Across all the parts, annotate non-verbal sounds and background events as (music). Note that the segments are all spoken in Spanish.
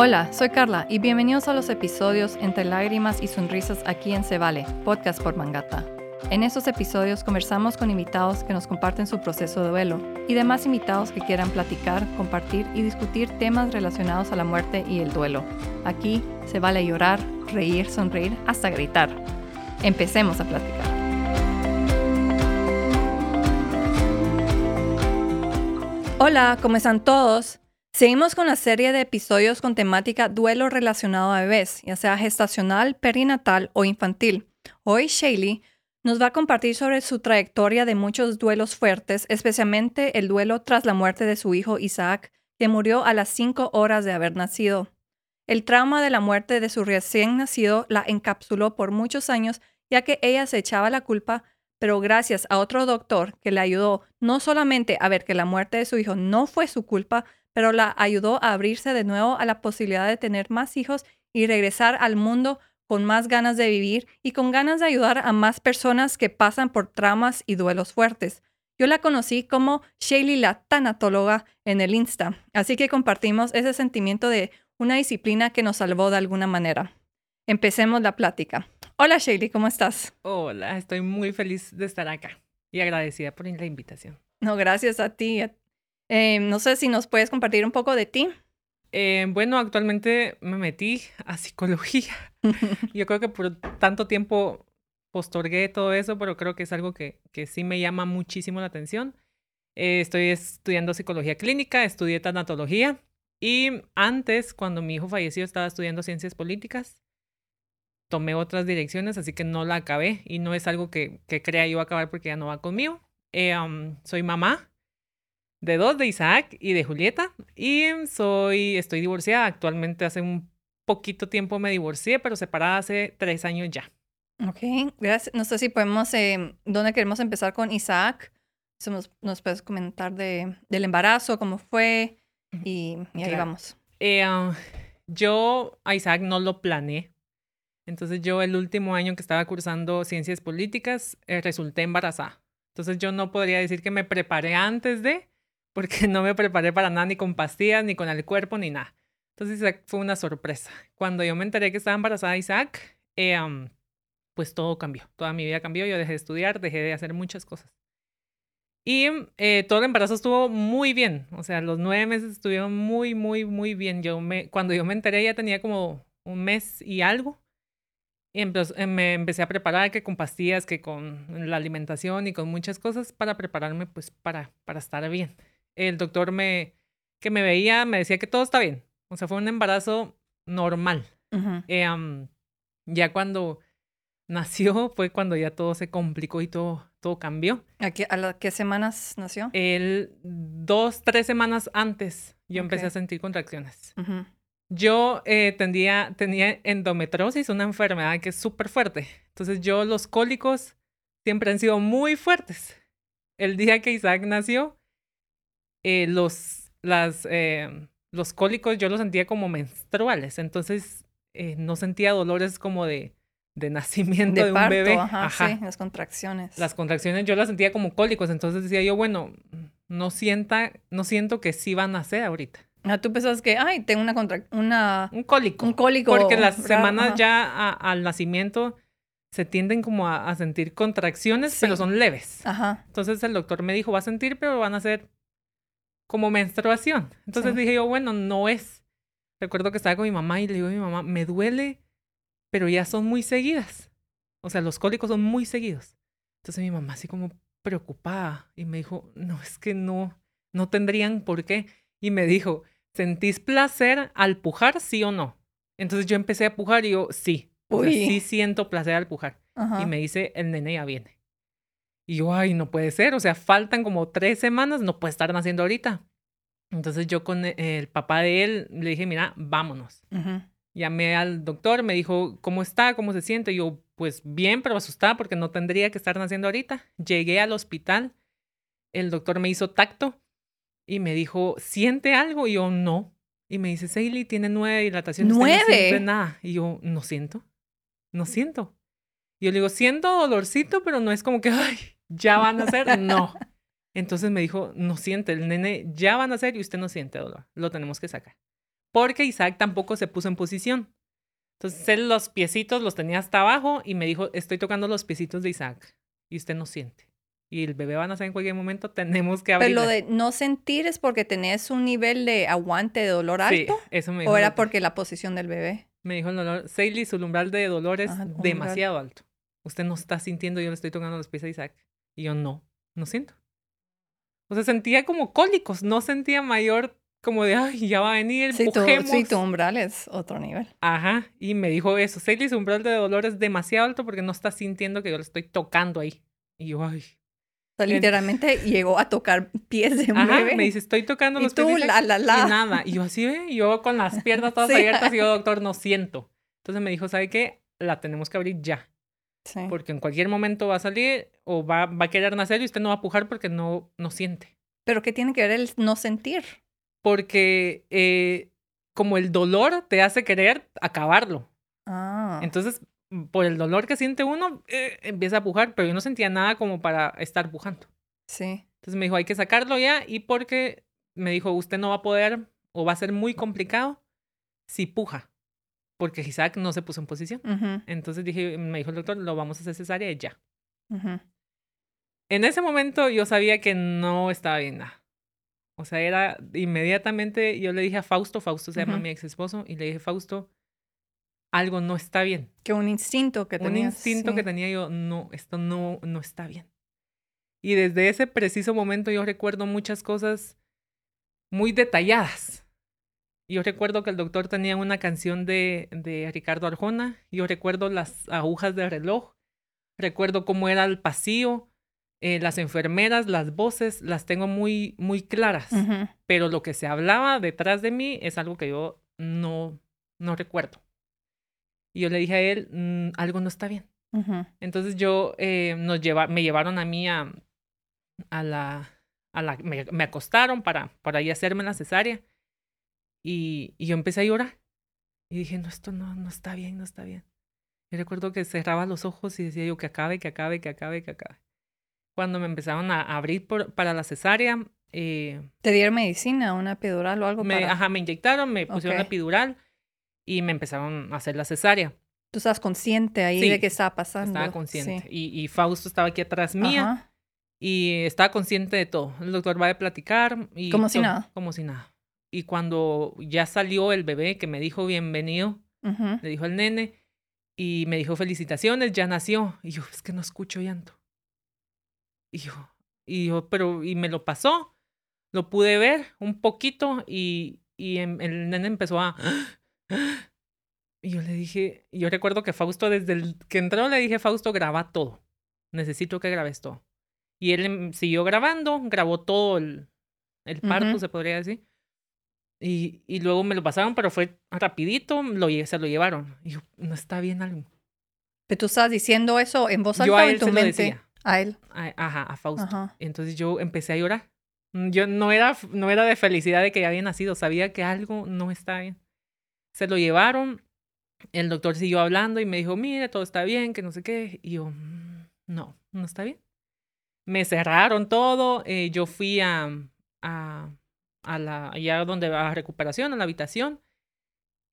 Hola, soy Carla y bienvenidos a los episodios Entre lágrimas y sonrisas aquí en Se Vale, podcast por Mangata. En estos episodios conversamos con invitados que nos comparten su proceso de duelo y demás invitados que quieran platicar, compartir y discutir temas relacionados a la muerte y el duelo. Aquí se vale llorar, reír, sonreír, hasta gritar. Empecemos a platicar. Hola, ¿cómo están todos? Seguimos con la serie de episodios con temática duelo relacionado a bebés, ya sea gestacional, perinatal o infantil. Hoy Shaylee nos va a compartir sobre su trayectoria de muchos duelos fuertes, especialmente el duelo tras la muerte de su hijo Isaac, que murió a las cinco horas de haber nacido. El trauma de la muerte de su recién nacido la encapsuló por muchos años, ya que ella se echaba la culpa, pero gracias a otro doctor que le ayudó no solamente a ver que la muerte de su hijo no fue su culpa, pero la ayudó a abrirse de nuevo a la posibilidad de tener más hijos y regresar al mundo con más ganas de vivir y con ganas de ayudar a más personas que pasan por traumas y duelos fuertes. Yo la conocí como Shaylee la tanatóloga en el Insta, así que compartimos ese sentimiento de una disciplina que nos salvó de alguna manera. Empecemos la plática. Hola Shaylee, ¿cómo estás? Hola, estoy muy feliz de estar acá y agradecida por la invitación. No, gracias a ti, eh, no sé si nos puedes compartir un poco de ti. Eh, bueno, actualmente me metí a psicología. (laughs) Yo creo que por tanto tiempo postorgué todo eso, pero creo que es algo que, que sí me llama muchísimo la atención. Eh, estoy estudiando psicología clínica, estudié tanatología y antes, cuando mi hijo falleció, estaba estudiando ciencias políticas. Tomé otras direcciones, así que no la acabé y no es algo que, que crea yo acabar porque ya no va conmigo. Um, soy mamá, de dos, de Isaac y de Julieta. Y soy, estoy divorciada. Actualmente hace un poquito tiempo me divorcié, pero separada hace tres años ya. Ok, gracias. No sé si podemos, eh, ¿dónde queremos empezar con Isaac? Nos, nos puedes comentar de, del embarazo, cómo fue y, ahí vamos. Eh, yo a Isaac no lo planeé. Entonces yo el último año que estaba cursando ciencias políticas eh, resulté embarazada. Entonces yo no podría decir que me preparé antes de, porque (laughs) no me preparé para nada, ni con pastillas, ni con el cuerpo, ni nada. Entonces fue una sorpresa. Cuando yo me enteré que estaba embarazada Isaac, eh, pues todo cambió. Toda mi vida cambió. Yo dejé de estudiar, dejé de hacer muchas cosas. Y eh, todo el embarazo estuvo muy bien. O sea, los nueve meses estuvieron muy, muy, muy bien. Yo me, cuando yo me enteré ya tenía como un mes y algo. Y eh, me empecé a preparar que con pastillas, que con la alimentación y con muchas cosas para prepararme pues para, para estar bien el doctor me, que me veía me decía que todo está bien. O sea, fue un embarazo normal. Eh, ya cuando nació fue cuando ya todo se complicó y todo, todo cambió. ¿A qué, a qué semanas nació? El dos, tres semanas antes yo empecé a sentir contracciones. Yo eh, tenía endometrosis, una enfermedad que es súper fuerte. Entonces yo los cólicos siempre han sido muy fuertes. El día que Isaac nació, eh, los, las, eh, los cólicos yo los sentía como menstruales, entonces eh, no sentía dolores como de, de (laughs) nacimiento de, un bebé. Ajá, Sí, las contracciones. Las contracciones yo las sentía como cólicos, entonces decía yo, bueno, no sienta, no siento que sí van a nacer ahorita. Ah, tú pensabas que, ay, tengo una, contra una un cólico. Un cólico. Porque las semanas ya al nacimiento se tienden como a, sentir contracciones, pero son leves. Ajá. Entonces el doctor me dijo, va a sentir, pero van a ser como menstruación. Entonces dije yo, bueno, no es. Recuerdo que estaba con mi mamá y le digo a mi mamá, me duele, pero ya son muy seguidas. O sea, los cólicos son muy seguidos. Entonces mi mamá así como preocupada y me dijo, no, es que no, no tendrían por qué. Y me dijo, ¿sentís placer al pujar, sí o no? Entonces yo empecé a pujar y yo, sí, sí siento placer al pujar. Y me dice, el nene ya viene. Y yo, ay, no puede ser, o sea, faltan como tres semanas, no puede estar naciendo ahorita. Entonces yo con e, el papá de él le dije, mira, vámonos. Llamé al doctor, me dijo, ¿cómo está? ¿Cómo se siente? Y yo, pues bien, pero asustada porque no tendría que estar naciendo ahorita. Llegué al hospital, el doctor me hizo tacto y me dijo, ¿siente algo? Y yo, no. Y me dice, Seili, tiene nueve dilataciones. ¿Nueve? No siente nada. Y yo, no siento, no siento. Y yo le digo, siento dolorcito, pero no es como que, (laughs) ay, ya van a ser, no. Entonces me dijo, no siente, el nene ya van a ser y usted no siente dolor, lo tenemos que sacar. porque Isaac tampoco se puso en posición. Entonces él los piecitos los tenía hasta abajo y me dijo, estoy tocando los piecitos de Isaac y usted no siente. Y el bebé va a nacer en cualquier momento, (laughs) tenemos que abrir. Pero lo de no sentir es porque tenés un nivel de aguante de dolor alto. Sí, eso me dijo. ¿O era porque la posición del bebé? Me dijo el dolor, Seili, su umbral de dolor es demasiado alto. Usted no está sintiendo, yo le estoy tocando los pies a Isaac. Y yo no, no siento. O sea, sentía como cólicos, no sentía mayor como de, ay, ya va a venir, sí, sí, tu umbral es otro nivel. Ajá, y me dijo eso, Celis, su umbral de dolor es demasiado alto porque no está sintiendo que yo le estoy tocando ahí. Y yo, ay. O sea, literalmente llegó a tocar pies de Ajá, me dice, estoy tocando los pies. Y la, la, la. Y nada. Y yo así, ¿ve? Y yo con las piernas (laughs) todas abiertas y yo, doctor, no siento. Entonces me dijo, ¿sabe qué? La tenemos que abrir ya. Sí. Porque en cualquier momento va a salir o va, va a querer nacer y usted no va a pujar porque no, no siente. ¿Pero qué tiene que ver el no sentir? porque eh, como el dolor te hace querer acabarlo. Ah. Entonces, por el dolor que siente uno, eh, empieza a pujar, pero yo no sentía nada como para estar pujando. Sí. Entonces me dijo, hay que sacarlo ya y porque me dijo, usted no va a poder o va a ser muy complicado si puja, porque Isaac no se puso en posición. Entonces dije, me dijo el doctor, lo vamos a hacer cesárea ya. En ese momento yo sabía que no estaba bien nada. O sea, era inmediatamente, yo le dije a Fausto, Fausto se llama mi ex esposo, y le dije, Fausto, algo no está bien. Que un instinto que tenía. Un instinto que tenía yo, no, esto no, no está bien. Y desde ese preciso momento yo recuerdo muchas cosas muy detalladas. Yo recuerdo que el doctor tenía una canción de, de Ricardo Arjona. Yo recuerdo las agujas de reloj. Recuerdo cómo era el pasillo. Eh, las enfermeras, las voces, las tengo muy, muy claras, pero lo que se hablaba detrás de mí es algo que yo no, no recuerdo. Y yo le dije a él, mm, algo no está bien. Entonces yo, eh, nos lleva, me llevaron a mí a, a la, a la me, me, acostaron para, para ahí hacerme la cesárea y, y yo empecé a llorar. Y dije, no, esto no, no está bien, no está bien. Y recuerdo que cerraba los ojos y decía yo que acabe, que acabe, que acabe, que acabe cuando me empezaron a abrir por, para la cesárea. Eh, ¿Te dieron medicina, una epidural o algo? Me, Ajá, me inyectaron, me pusieron la epidural y me empezaron a hacer la cesárea. ¿Tú estabas consciente ahí de qué estaba pasando? Estaba consciente. Y, y, Fausto estaba aquí atrás mía y estaba consciente de todo. El doctor va a platicar. Y como si nada. Como si nada. Y cuando ya salió el bebé que me dijo bienvenido, le dijo al nene y me dijo felicitaciones, ya nació. Y yo, es que no escucho llanto. Y yo, y yo, pero, y me lo pasó, lo pude ver un poquito y, y el nene empezó a... (gasps) Y yo le dije, yo recuerdo que Fausto, desde el que entró, le dije, Fausto, graba todo. Necesito que grabes todo. Y él em, siguió grabando, grabó todo el, el parto, se podría decir. Y, y luego me lo pasaron, pero fue rapidito, lo, se lo llevaron. Y yo, no está bien algo. Pero tú estás diciendo eso en voz alta en tu mente. A él. ajá, a Fausto. Entonces yo empecé a llorar. Mm, yo no era, no era de felicidad de que ya había nacido, sabía que algo no estaba bien. Se lo llevaron, el doctor siguió hablando y me dijo, mire, todo está bien, que no sé qué. Y yo, mm, no, no está bien. Me cerraron todo, eh, yo fui a, a, a la, allá donde va a recuperación, a la habitación,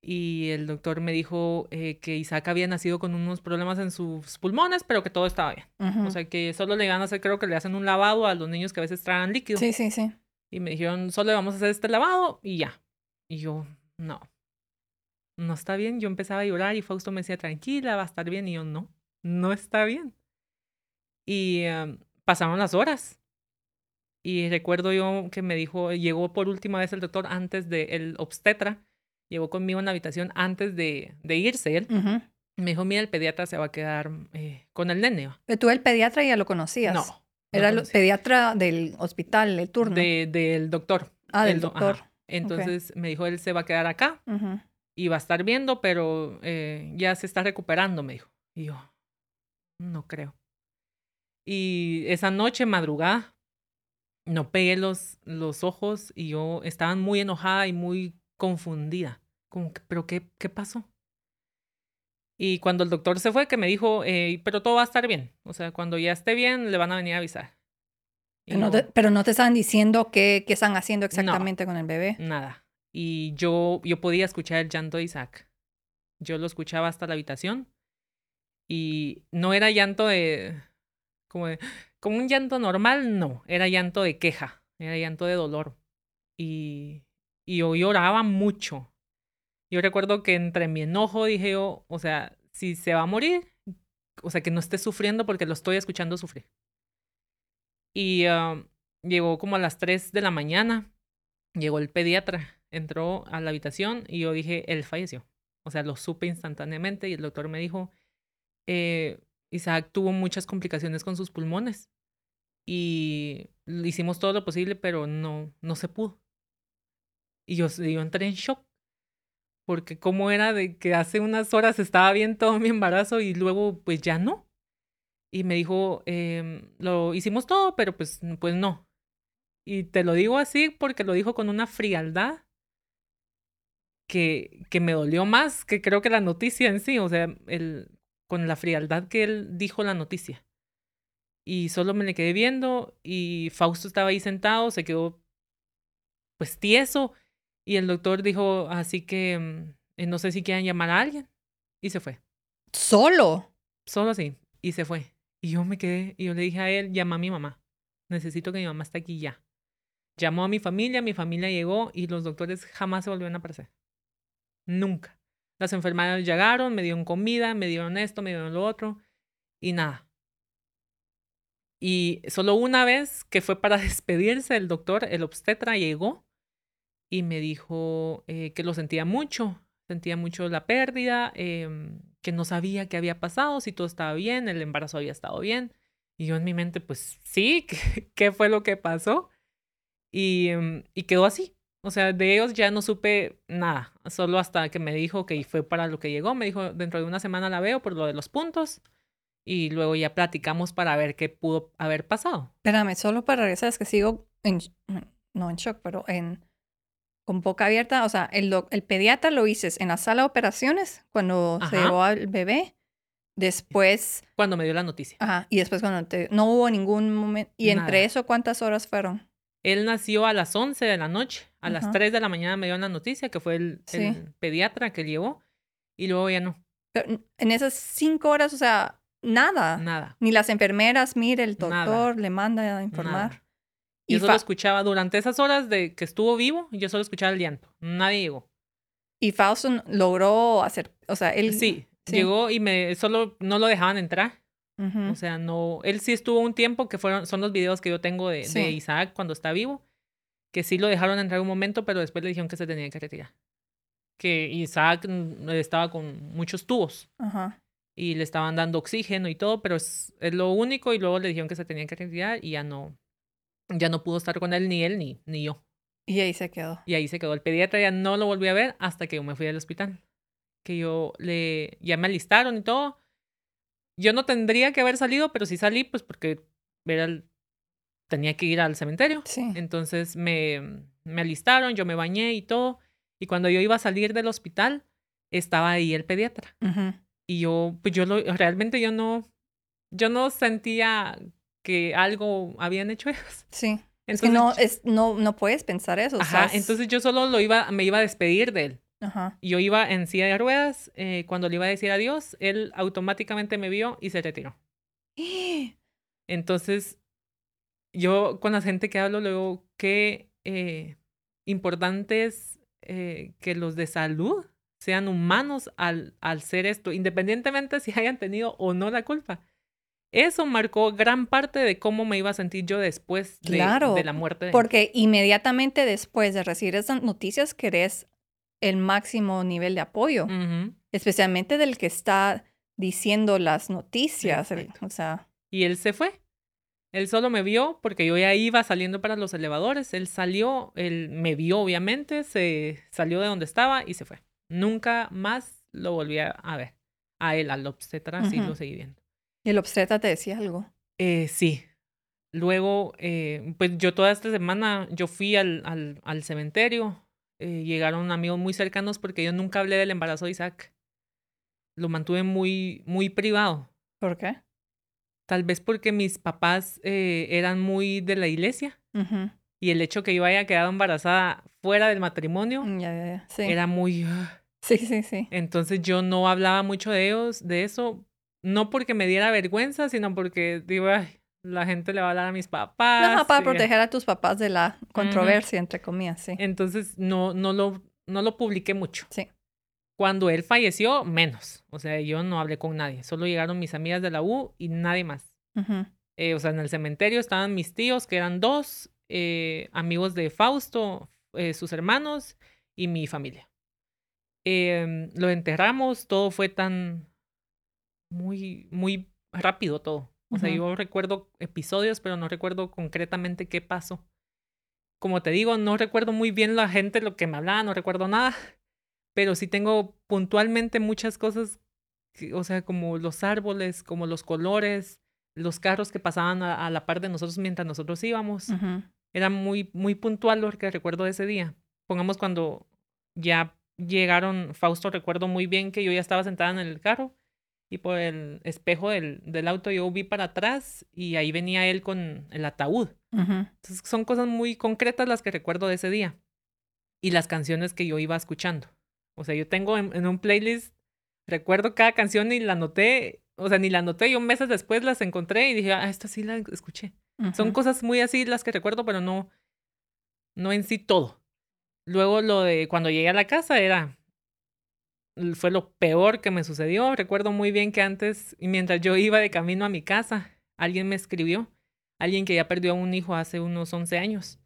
y el doctor me dijo eh, que Isaac había nacido con unos problemas en sus pulmones, pero que todo estaba bien. O sea, que solo le van a hacer, creo que le hacen un lavado a los niños que a veces tragan líquido. Sí, sí, sí. Y me dijeron, solo le vamos a hacer este lavado y ya. Y yo, no, no está bien. Yo empezaba a llorar y Fausto me decía, tranquila, va a estar bien. Y yo, no, no está bien. Y em, pasaron las horas. Y recuerdo yo que me dijo, llegó por última vez el doctor antes del el obstetra llegó conmigo en la habitación antes de, de irse él. Me dijo, mira, el pediatra se va a quedar eh, con el nene. Pero tú el pediatra ya lo conocías. No. Era el pediatra del hospital, el turno. De, del doctor. Ah, del doctor. Entonces me dijo, él se va a quedar acá y va a estar viendo, pero eh, ya se está recuperando, me dijo. Y yo, no creo. Y esa noche, madrugada, no pegué los, los ojos y yo estaba muy enojada y muy confundida. Como ¿pero qué, qué pasó? Y cuando el doctor se fue, que me dijo, eh, pero todo va a estar bien. O sea, cuando ya esté bien, le van a venir a avisar. Pero no, te, pero no, te, estaban diciendo qué, qué están haciendo exactamente con el bebé. Nada. y yo, yo podía escuchar el llanto de Isaac. Yo lo escuchaba hasta la habitación y no era llanto de como, de, como un llanto normal, no, era llanto de queja, era llanto de dolor. Y, y yo lloraba mucho. Yo recuerdo que entre mi enojo dije yo, o sea, si se va a morir, o sea, que no esté sufriendo porque lo estoy escuchando sufrir. Y ah, llegó como a las 3 de la mañana, llegó el pediatra, entró a la habitación y yo dije, él falleció. O sea, lo supe instantáneamente y el doctor me dijo, eh, Isaac tuvo muchas complicaciones con sus pulmones y hicimos todo lo posible, pero no, no se pudo. Y yo, yo entré en shock porque cómo era de que hace unas horas estaba bien todo mi embarazo y luego pues ya no. Y me dijo, em, lo hicimos todo, pero pues, pues no. Y te lo digo así porque lo dijo con una frialdad que, que me dolió más que creo que la noticia en sí, o sea, el, con la frialdad que él dijo la noticia. Y solo me le quedé viendo y Fausto estaba ahí sentado, se quedó pues tieso y el doctor dijo, así que mm, eh, no sé si quieren llamar a alguien. Y se fue. ¿Solo? Solo así. Y se fue. Y yo me quedé, y yo le dije a él, llama a mi mamá. Necesito que mi mamá esté aquí ya. Llamó a mi familia, mi familia llegó y los doctores jamás se volvieron a aparecer. Nunca. Las enfermeras llegaron, me dieron comida, me dieron esto, me dieron lo otro y nada. Y solo una vez que fue para (laughs) despedirse el doctor, el obstetra llegó y me dijo eh, que lo sentía mucho, sentía mucho la pérdida, em, que no sabía qué había pasado, si todo estaba bien, el embarazo había estado bien. Y yo en mi mente, pues sí, (laughs) ¿qué, fue lo que pasó? Y, em, y quedó así. O sea, de ellos ya no supe nada, solo hasta que me dijo que fue para lo que llegó. Me dijo, dentro de una semana la veo por lo de los puntos. Y luego ya platicamos para ver qué pudo haber pasado. Espérame, solo para regresar, es que sigo en, no en shock, pero en con boca abierta. O sea, el, el pediatra lo hice en la sala de operaciones cuando se llevó al bebé. Después. Cuando me dio la noticia. Ajá. Y después cuando te, no hubo ningún momento. ¿Y entre eso cuántas horas fueron? Él nació a las 11 de la noche. A las 3 de la mañana me dio la noticia que fue el, pediatra que llevó. Y luego ya no. Pero en esas cinco horas, o sea, nada. Nada. Ni las enfermeras, mire, el doctor le manda a informar. Yo solo escuchaba durante esas horas de que estuvo vivo, yo solo escuchaba el llanto. Nadie llegó. Y Fausto logró hacer, o sea, él sí, llegó y me solo no lo dejaban entrar. O sea, no, él sí estuvo un tiempo que fueron son los videos que yo tengo de, de, Isaac cuando está vivo, que sí lo dejaron entrar un momento, pero después le dijeron que se tenía que retirar. Que Isaac mm, estaba con muchos tubos. Ajá. Y le estaban dando oxígeno y todo, pero es, es lo único y luego le dijeron que se tenía que retirar y ya no ya no pudo estar con él ni él ni, ni yo. Y ahí se quedó. Y ahí se quedó. El pediatra ya no lo volví a ver hasta que yo me fui al hospital. Que yo le, ya me alistaron y todo. Yo no tendría que haber salido, pero sí salí, pues porque era tenía que ir al cementerio. Sí. Entonces me, me alistaron, yo me bañé y todo. Y cuando yo iba a salir del hospital, estaba ahí el pediatra. Y yo, pues yo lo, realmente yo no, yo no sentía que algo habían hecho ellos. Sí. es que no, es, no, no puedes pensar eso. Ajá, entonces yo solo lo iba, me iba a despedir de él. Ajá. Yo iba en silla de ruedas, eh, cuando le iba a decir adiós, él automáticamente me vio y se retiró. (gasps) Entonces, yo con la gente que hablo, luego, qué eh, importante es eh, que los de salud sean humanos al, al ser esto, independientemente si hayan tenido o no la culpa. Eso marcó gran parte de cómo me iba a sentir yo después de, de la muerte. porque inmediatamente después de recibir esas noticias querés el máximo nivel de apoyo, especialmente del que está diciendo las noticias. o sea. Y él se fue. Él solo me vio porque yo ya iba saliendo para los elevadores. Él salió, él me vio obviamente, se salió de donde estaba y se fue. Nunca más lo volví a ver. A él, al obstetra, sí lo seguí viendo. ¿Y el obstetra te decía algo? Eh, sí. Luego, eh, pues yo toda esta semana, yo fui al, al, al cementerio. Eh, llegaron amigos muy cercanos porque yo nunca hablé del embarazo de Isaac. Lo mantuve muy, muy privado. ¿Por qué? Tal vez porque mis papás eh, eran muy de la iglesia. Y el hecho que yo haya quedado embarazada fuera del matrimonio mm, era muy... (laughs) Sí, sí, sí. Entonces yo no hablaba mucho de ellos, de eso, no porque me diera vergüenza, sino porque digo, ay, la gente le va a hablar a mis papás. No, para proteger a tus papás de la controversia, entre comillas, sí. Entonces no, no, lo, no lo publiqué mucho. Sí. Cuando él falleció, menos. O sea, yo no hablé con nadie. Solo llegaron mis amigas de la U y nadie más. Eh, o sea, en el cementerio estaban mis tíos, que eran dos, eh, amigos de Fausto, eh, sus hermanos y mi familia. Em, lo enterramos, todo fue tan muy, muy rápido todo. O sea, yo recuerdo episodios, pero no recuerdo concretamente qué pasó. Como te digo, no recuerdo muy bien la gente lo que me hablaba, no recuerdo nada, (laughs) pero sí tengo puntualmente muchas cosas, o sea, como los árboles, como los colores, los carros que pasaban a, la par de nosotros mientras nosotros íbamos. Era muy, muy puntual lo que recuerdo de ese día. Pongamos cuando ya llegaron, Fausto recuerdo muy bien que yo ya estaba sentada en el carro y por el espejo del, del auto yo vi para atrás y ahí venía él con el ataúd. Entonces son cosas muy concretas las que recuerdo de ese día y las canciones que yo iba escuchando. O sea, yo tengo en, un playlist, recuerdo cada canción y la anoté, o sea, ni la anoté, yo meses después las encontré y dije, ah, esta sí la escuché. Son cosas muy así las que recuerdo, pero no, no en sí todo. Luego lo de cuando llegué a la casa era, fue lo peor que me sucedió. Recuerdo muy bien que antes, mientras yo iba de camino a mi casa, alguien me escribió, alguien que ya perdió a un hijo hace unos 11 años.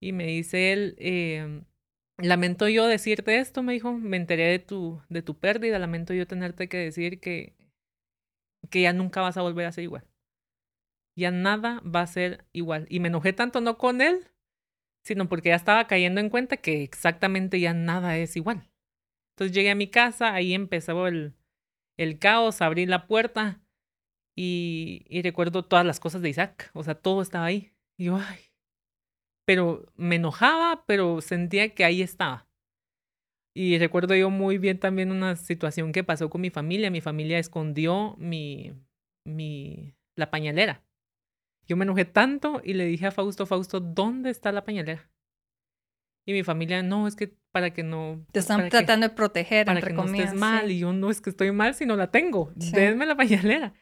Y me dice él, eh, lamento yo decirte esto, me dijo, me enteré de tu, de tu pérdida, lamento yo tenerte que decir que, que ya nunca vas a volver a ser igual. Ya nada va a ser igual. Y me enojé tanto no con él, sino porque ya estaba cayendo en cuenta que exactamente ya nada es igual. Entonces llegué a mi casa, ahí empezó el, el caos, abrí la puerta y, y, recuerdo todas las cosas de Isaac, o sea, todo estaba ahí. Y yo, ay. Pero me enojaba, pero sentía que ahí estaba. Y recuerdo yo muy bien también una situación que pasó con mi familia. Mi familia escondió mi, mi, la pañalera. Yo me enojé tanto y le dije a Fausto, Fausto, ¿dónde está la pañalera? Y mi familia, no, es que para que no... Te están tratando de proteger, para que no estés mal. Y yo, no, es que estoy mal si no la tengo. Denme la pañalera.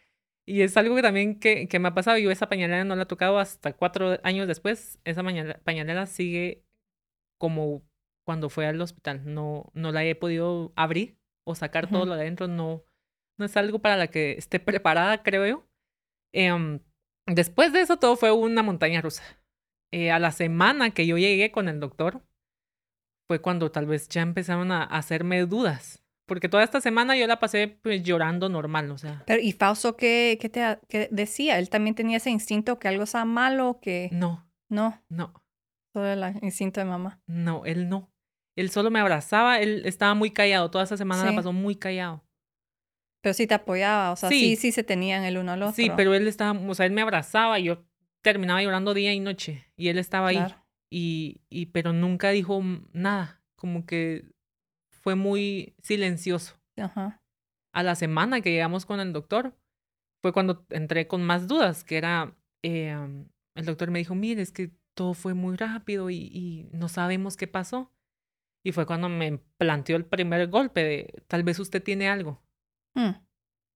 Y es algo que también que, que, me ha pasado. Yo esa pañalera no la he tocado hasta cuatro años después. Esa pañalera sigue como cuando fue al hospital. No, no la he podido abrir o sacar todo lo de adentro. No, no es algo para la que esté preparada, creo yo. Em, después de eso todo fue una montaña rusa. Eh, a la semana que yo llegué con el doctor, fue cuando tal vez ya empezaron a hacerme dudas. Porque toda esta semana yo la pasé pues llorando normal, o sea. Pero, ¿y Fausto qué, qué te decía? ¿Él también tenía ese instinto que algo estaba malo? Que... No. No. No. Todo el instinto de mamá. No, él no. Él solo me abrazaba, él estaba muy callado. Toda esta semana la pasó muy callado. Pero sí te apoyaba, o sea, sí, sí, se tenían el uno al otro. Sí, pero él estaba, o sea, él me abrazaba y yo terminaba llorando día y noche. Y él estaba ahí. Y, y, pero nunca dijo nada. Como que fue muy silencioso. Ajá. A la semana que llegamos con el doctor, fue cuando entré con más dudas, que era, eh, el doctor me dijo, mire, es que todo fue muy rápido y, y, no sabemos qué pasó. Y fue cuando me planteó el primer golpe de, tal vez usted tiene algo. Mm.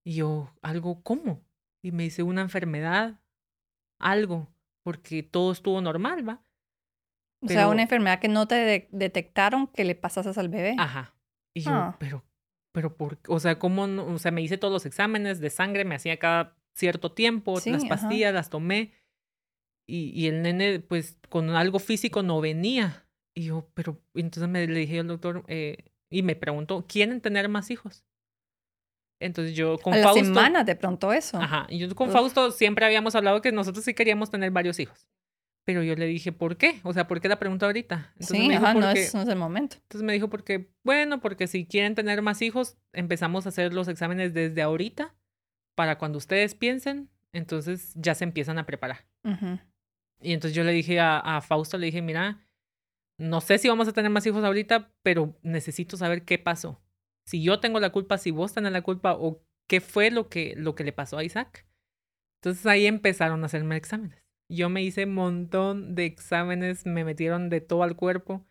Y yo, ¿algo cómo? Y me dice, una enfermedad, algo, porque todo estuvo normal, ¿va? O sea, una enfermedad que no te detectaron que le pasases al bebé. Ajá. Y yo, ah. pero, pero, ¿por O sea, ¿cómo? O sea, me hice todos los exámenes de sangre, me hacía cada cierto tiempo, las pastillas las tomé. Y, y, el nene, pues, con algo físico no venía. Y yo, pero, entonces me le dije al doctor, eh, y me preguntó, ¿quieren tener más hijos? Entonces yo con a la semana de pronto eso. Ajá. Y yo con Fausto siempre habíamos hablado que nosotros sí queríamos tener varios hijos. Pero yo le dije, ¿por qué? O sea, ¿por qué la pregunta ahorita? sí, ajá, no, es, no es el momento. Entonces me dijo, porque, bueno, porque si quieren tener más hijos, empezamos a hacer los exámenes desde ahorita para cuando ustedes piensen, entonces ya se empiezan a preparar. Y entonces yo le dije a, a Fausto, le dije, mira, no sé si vamos a tener más hijos ahorita, pero necesito saber qué pasó. Si yo tengo la culpa, si vos tenés la culpa, o qué fue lo que, lo que le pasó a Isaac. Entonces ahí empezaron a hacerme exámenes. Yo me hice un montón de exámenes, me metieron de todo al cuerpo.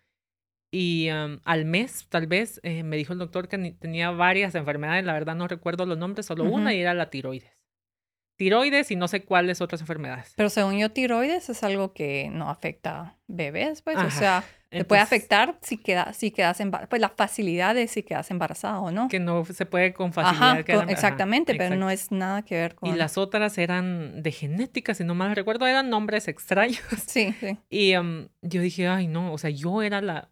Y al mes, tal vez, eh, me dijo el doctor que tenía varias enfermedades, la verdad no recuerdo los nombres, solo una y era la tiroides. Tiroides y no sé cuáles otras enfermedades. Pero según yo, tiroides es algo que no afecta a bebés, pues, o sea, te puede afectar si, queda, si quedas embarazada, pues la facilidad de si quedas embarazada o no. Que no se puede con facilidad. Ajá, exactamente, pero no es nada que ver con... Y las otras eran de genética, si no mal recuerdo, eran nombres extraños. Sí, sí. (laughs) Y yo dije, ay, no, o sea, yo era la,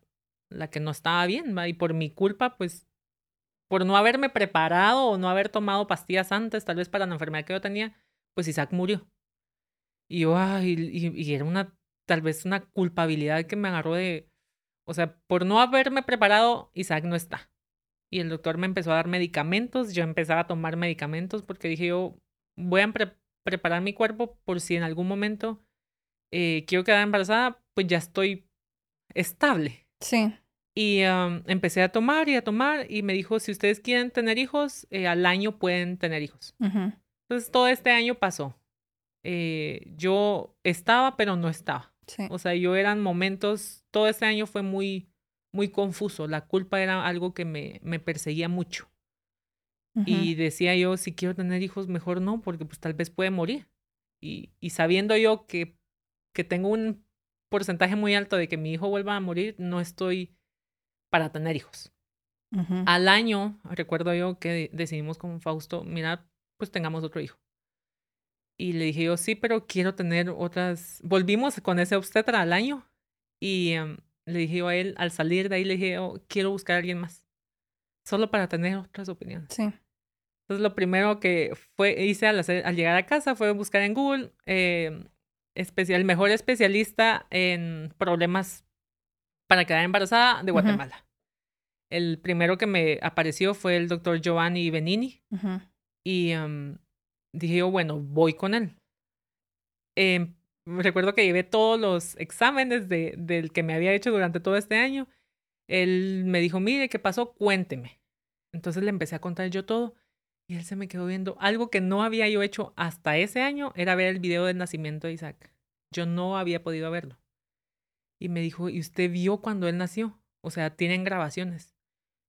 la que no estaba bien, ¿va? y por mi culpa, pues, por no haberme preparado o no haber tomado pastillas antes, tal vez para la enfermedad que yo tenía, pues Isaac murió. Y yo, y, era una, tal vez una culpabilidad que me agarró de, o sea, por no haberme preparado, Isaac no está. Y el doctor me empezó a dar medicamentos, yo empezaba a tomar medicamentos porque dije yo, voy a preparar mi cuerpo por si en algún momento eh, quiero quedar embarazada, pues ya estoy estable. Sí. Y empecé a tomar y a tomar y me dijo, si ustedes quieren tener hijos, eh, al año pueden tener hijos. Entonces todo este año pasó. Eh, yo estaba, pero no estaba. O sea, yo eran momentos, todo este año fue muy, muy confuso. La culpa era algo que me, me perseguía mucho. Y decía yo, si quiero tener hijos, mejor no, porque pues tal vez puede morir. Y, y sabiendo yo que, que tengo un porcentaje muy alto de que mi hijo vuelva a morir, no estoy para tener hijos. Al año, recuerdo yo que decidimos con Fausto, mira, pues tengamos otro hijo. Y le dije yo, sí, pero quiero tener otras. Volvimos con ese obstetra al año y em, le dije yo a él, al salir de ahí, le dije yo, quiero buscar a alguien más. Solo para tener otras opiniones. Sí. Entonces, lo primero que fue, hice al, al llegar a casa fue buscar en Google eh, especial, mejor especialista en problemas para quedar embarazada de Guatemala. El primero que me apareció fue el doctor Giovanni Benini. Y em, dije yo, bueno, voy con él. Em, recuerdo que llevé todos los exámenes de, del que me había hecho durante todo este año. Él me dijo, mire, ¿qué pasó? Cuénteme. Entonces le empecé a contar yo todo. Y él se me quedó viendo. Algo que no había yo hecho hasta ese año era ver el video del nacimiento de Isaac. Yo no había podido verlo. Y me dijo, ¿y usted vio cuando él nació? O sea, tienen grabaciones.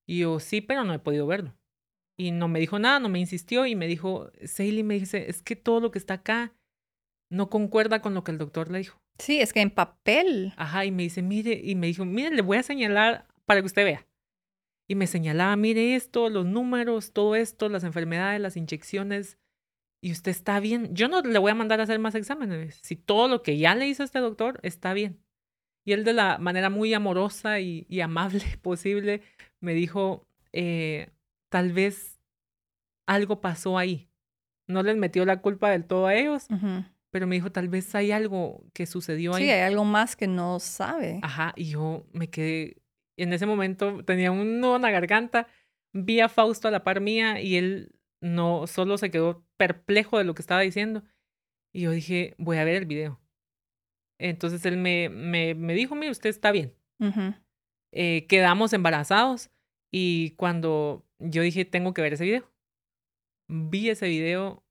Y yo, sí, pero no he podido verlo. Y no me dijo nada, no me insistió y me dijo, Seili me dice, es que todo lo que está acá no concuerda con lo que el doctor le dijo. Sí, es que en papel. Ajá, y me dice, mire, y me dijo, mire, le voy a señalar para que usted vea. Y me señalaba, mire esto, los números, todo esto, las enfermedades, las inyecciones, y usted está bien. Yo no le voy a mandar a hacer más exámenes. Si todo lo que ya le hizo este doctor está bien. Y él de la manera muy amorosa y, amable (laughs) posible me dijo, eh, tal vez algo pasó ahí. No les metió la culpa del todo a ellos, pero me dijo, tal vez hay algo que sucedió ahí. Sí, hay algo más que no sabe. Ajá, y yo me quedé, en ese momento tenía un nudo en la garganta, vi a Fausto a la par mía y él no, solo se quedó perplejo de lo que estaba diciendo. Y yo dije, voy a ver el video. Entonces él me, me, me dijo, mire, usted está bien. Eh, quedamos embarazados y cuando yo dije, tengo que ver ese video, vi ese video,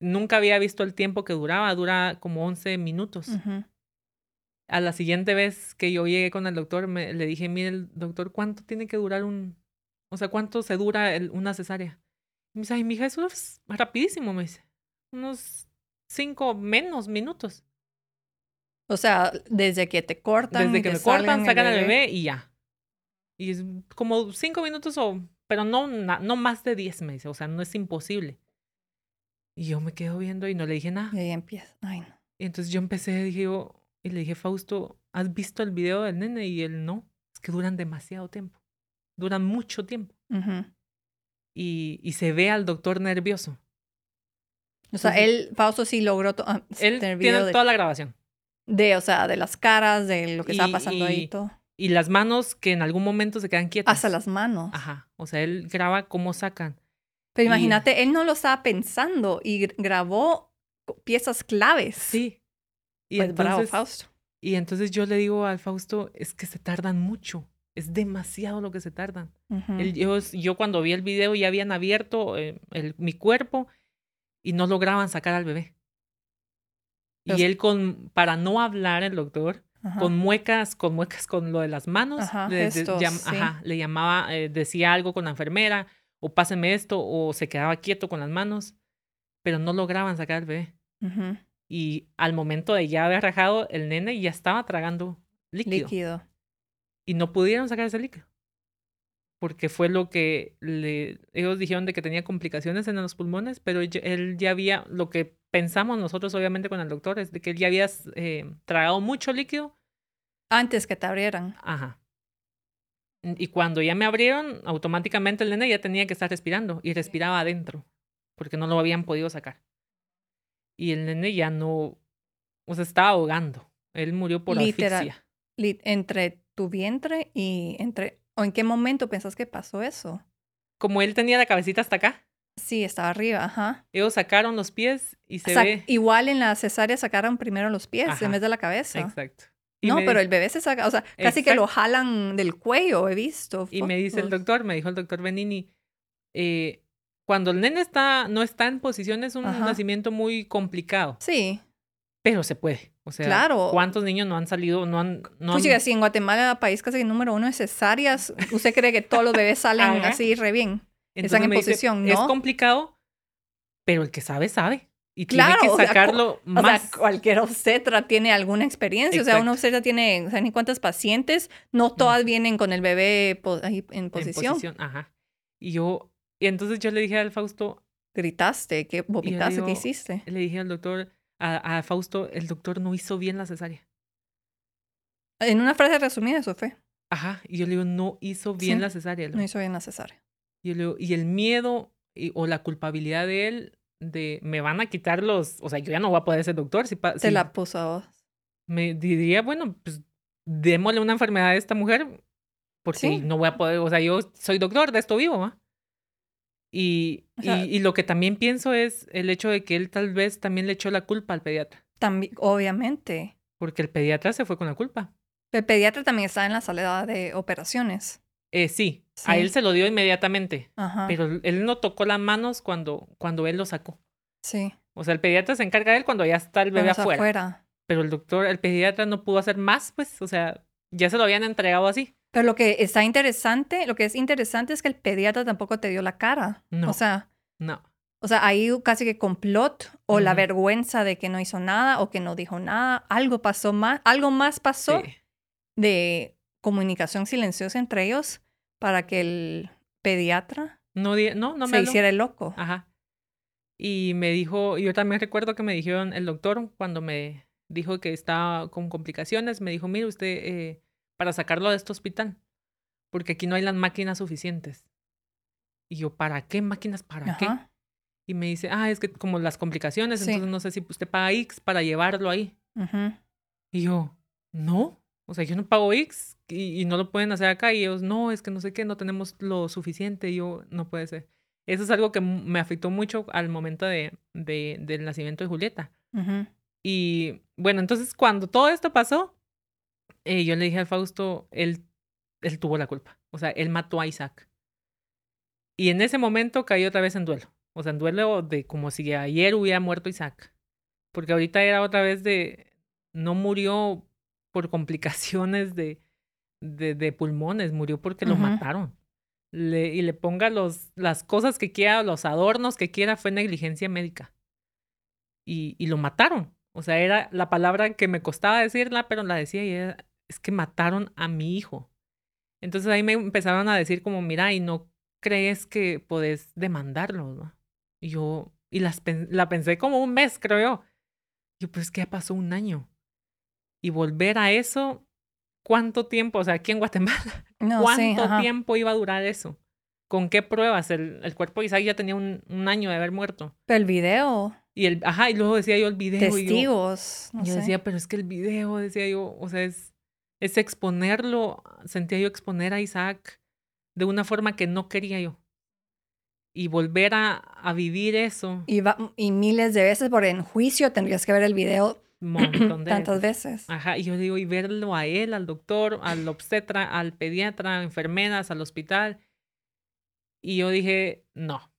nunca había visto el tiempo que duraba, dura como 11 minutos. A la siguiente vez que yo llegué con el doctor, me, le dije, mire, el doctor, ¿cuánto tiene que durar un, o sea, cuánto se dura una cesárea? Y me dice, ay, mija, eso es rapidísimo, me dice, unos cinco menos minutos. O sea, desde que te cortan. Desde que me cortan, sacan al bebé. y ya. Y es como cinco minutos o. Pero no, no más de diez meses. O sea, no es imposible. Y yo me quedo viendo y no le dije nada. Y ahí empieza. Ay, no. Y entonces yo empecé, dije yo, y le dije, Fausto, ¿has visto el video del nene? Y él no. Es que duran demasiado tiempo. Duran mucho tiempo. y, y se ve al doctor nervioso. O sea, él, Fausto sí logró. Ah, él tiene toda la grabación. De, o sea, de las caras, de lo que estaba pasando ahí todo. Y las manos que en algún momento se quedan quietas. Hasta las manos. Ajá. O sea, él graba cómo sacan. Pero imagínate, él no lo estaba pensando y grabó piezas claves. Sí. Y pues entonces, bravo, Fausto. Y entonces yo le digo al Fausto, es que se tardan mucho. Es demasiado lo que se tardan. yo, yo, cuando vi el video ya habían abierto eh, el, mi cuerpo y no lograban sacar al bebé. Y él con, para no hablar el doctor, con muecas, con muecas con lo de las manos, le, le, llamaba, eh, decía algo con la enfermera, o pásenme esto, o se quedaba quieto con las manos, pero no lograban sacar al bebé. Y al momento de ya haber rajado, el nene ya estaba tragando líquido. líquido. Y no pudieron sacar ese líquido. Porque fue lo que le, ellos dijeron de que tenía complicaciones en los pulmones, pero él ya había, lo que pensamos nosotros obviamente con el doctor, es de que él ya había eh, tragado mucho líquido. Antes que te abrieran. Ajá. Y cuando ya me abrieron, automáticamente el nene ya tenía que estar respirando y respiraba adentro, porque no lo habían podido sacar. Y el nene ya no, o sea, estaba ahogando. Él murió por Literal, asfixia. entre tu vientre y entre, ¿o en qué momento pensás que pasó eso? Como él tenía la cabecita hasta acá. Sí, estaba arriba, ajá. Ellos sacaron los pies y se ve. Igual en la cesárea sacaron primero los pies en vez de la cabeza. Exacto. no, pero el bebé se saca, o sea, casi que lo jalan del cuello, he visto. Y me dice el doctor, me dijo el doctor Benini, eh, cuando el nene está, no está en posición es un nacimiento muy complicado. Sí. Pero se puede. O sea, claro. ¿cuántos niños no han salido, no han... No pues si en Guatemala, país casi número uno de cesáreas, ¿usted cree que todos los bebés salen así re bien? Están en posición, ¿no? Es complicado, pero el que sabe, sabe. Y tiene que sacarlo más. O sea, cualquier obstetra tiene alguna experiencia. O sea, una obstetra tiene, o sea, ni cuántas pacientes, no todas vienen con el bebé ahí en posición. En posición, ajá. Y yo, y entonces yo le dije al Fausto. Gritaste, ¿qué vomitaste? ¿Qué hiciste? Le dije al doctor, a, Fausto, el doctor no hizo bien la cesárea. En una frase resumida, eso fue. Ajá. Y yo le digo, no hizo bien la cesárea. No hizo bien la cesárea. Y, y el miedo o la culpabilidad de él de me van a quitar los, o sea, yo ya no voy a poder ser doctor. Si, Te la puso a vos. Me diría, bueno, pues démosle una enfermedad a esta mujer porque no voy a poder, o sea, yo soy doctor, de esto vivo. Y, y, lo que también pienso es el hecho de que él tal vez también le echó la culpa al pediatra. También, obviamente. Porque el pediatra se fue con la culpa. El pediatra también está en la sala de operaciones. Eh, sí, a él se lo dio inmediatamente, pero él no tocó las manos cuando, cuando él lo sacó. Sí. O sea, el pediatra se encarga de él cuando ya está el bebé afuera. Pero el doctor, el pediatra no pudo hacer más, pues, o sea, ya se lo habían entregado así. Pero lo que está interesante, lo que es interesante es que el pediatra tampoco te dio la cara. No. O sea, no. O sea, ahí casi que complot o la vergüenza de que no hizo nada o que no dijo nada. Algo pasó más, algo más pasó de comunicación silenciosa entre ellos para que el pediatra no, no, no se hiciera el loco. Ajá. Y me dijo, yo también recuerdo que me dijeron, el doctor cuando me dijo que estaba con complicaciones, me dijo, mire usted, eh, para sacarlo de este hospital, porque aquí no hay las máquinas suficientes. Y yo, ¿para qué máquinas? ¿Para qué? Y me dice, ah, es que como las complicaciones, entonces no sé si usted paga X para llevarlo ahí. Y yo, no, o sea, yo no pago X y, no lo pueden hacer acá. Y ellos, no, es que no sé qué, no tenemos lo suficiente. Y yo, no puede ser. Eso es algo que me afectó mucho al momento de, de del nacimiento de Julieta. Y bueno, entonces cuando todo esto pasó, eh, yo le dije al Fausto, él, él tuvo la culpa. O sea, él mató a Isaac. Y en ese momento cayó otra vez en duelo. O sea, en duelo de como si ayer hubiera muerto Isaac. Porque ahorita era otra vez de, no murió por complicaciones de, de, de pulmones, murió porque lo mataron. Le, y le ponga los, las cosas que quiera, los adornos que quiera, fue negligencia médica. Y, y lo mataron. O sea, era la palabra que me costaba decirla, pero la decía y era, es que mataron a mi hijo. Entonces ahí me empezaron a decir como, mira, y no crees que podés demandarlo, ¿no? Y yo, y las, la pensé como un mes, creo yo. Yo, pues que ya pasó un año y volver a eso, ¿cuánto tiempo? O sea, aquí en Guatemala, (laughs) ¿cuánto tiempo iba a durar eso? ¿Con qué pruebas? El, el cuerpo de Isaac ya tenía un, un, año de haber muerto. Pero el video. Y el, ajá, y luego decía yo el video. Testigos. Y yo, decía, pero es que el video, decía yo, o sea, es, es exponerlo, sentía yo exponer a Isaac de una forma que no quería yo. Y volver a, a vivir eso. Y, y miles de veces por en juicio tendrías que ver el video montón (clears throat) de tantas veces. Ajá, y yo digo, y verlo a él, al doctor, al obstetra, al pediatra, enfermeras, al hospital. Y yo dije, no.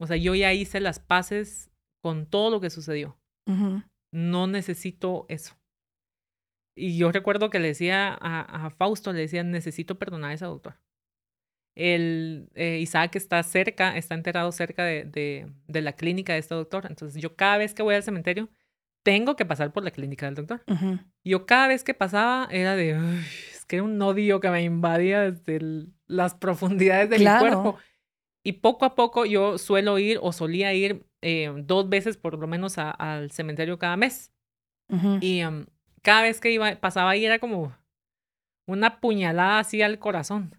O sea, yo ya hice las paces con todo lo que sucedió. no necesito eso. Y yo recuerdo que le decía a, Fausto, le decía, necesito perdonar a ese doctor. El eh, Isaac está cerca, está enterrado cerca de, de, la clínica de este doctor. Entonces yo cada vez que voy al cementerio, tengo que pasar por la clínica del doctor. Yo cada vez que pasaba era de, es que era un odio que me invadía desde las profundidades de mi cuerpo. Y poco a poco yo suelo ir o solía ir eh, dos veces por lo menos al cementerio cada mes. Y em, cada vez que iba, pasaba ahí era como una puñalada así al corazón.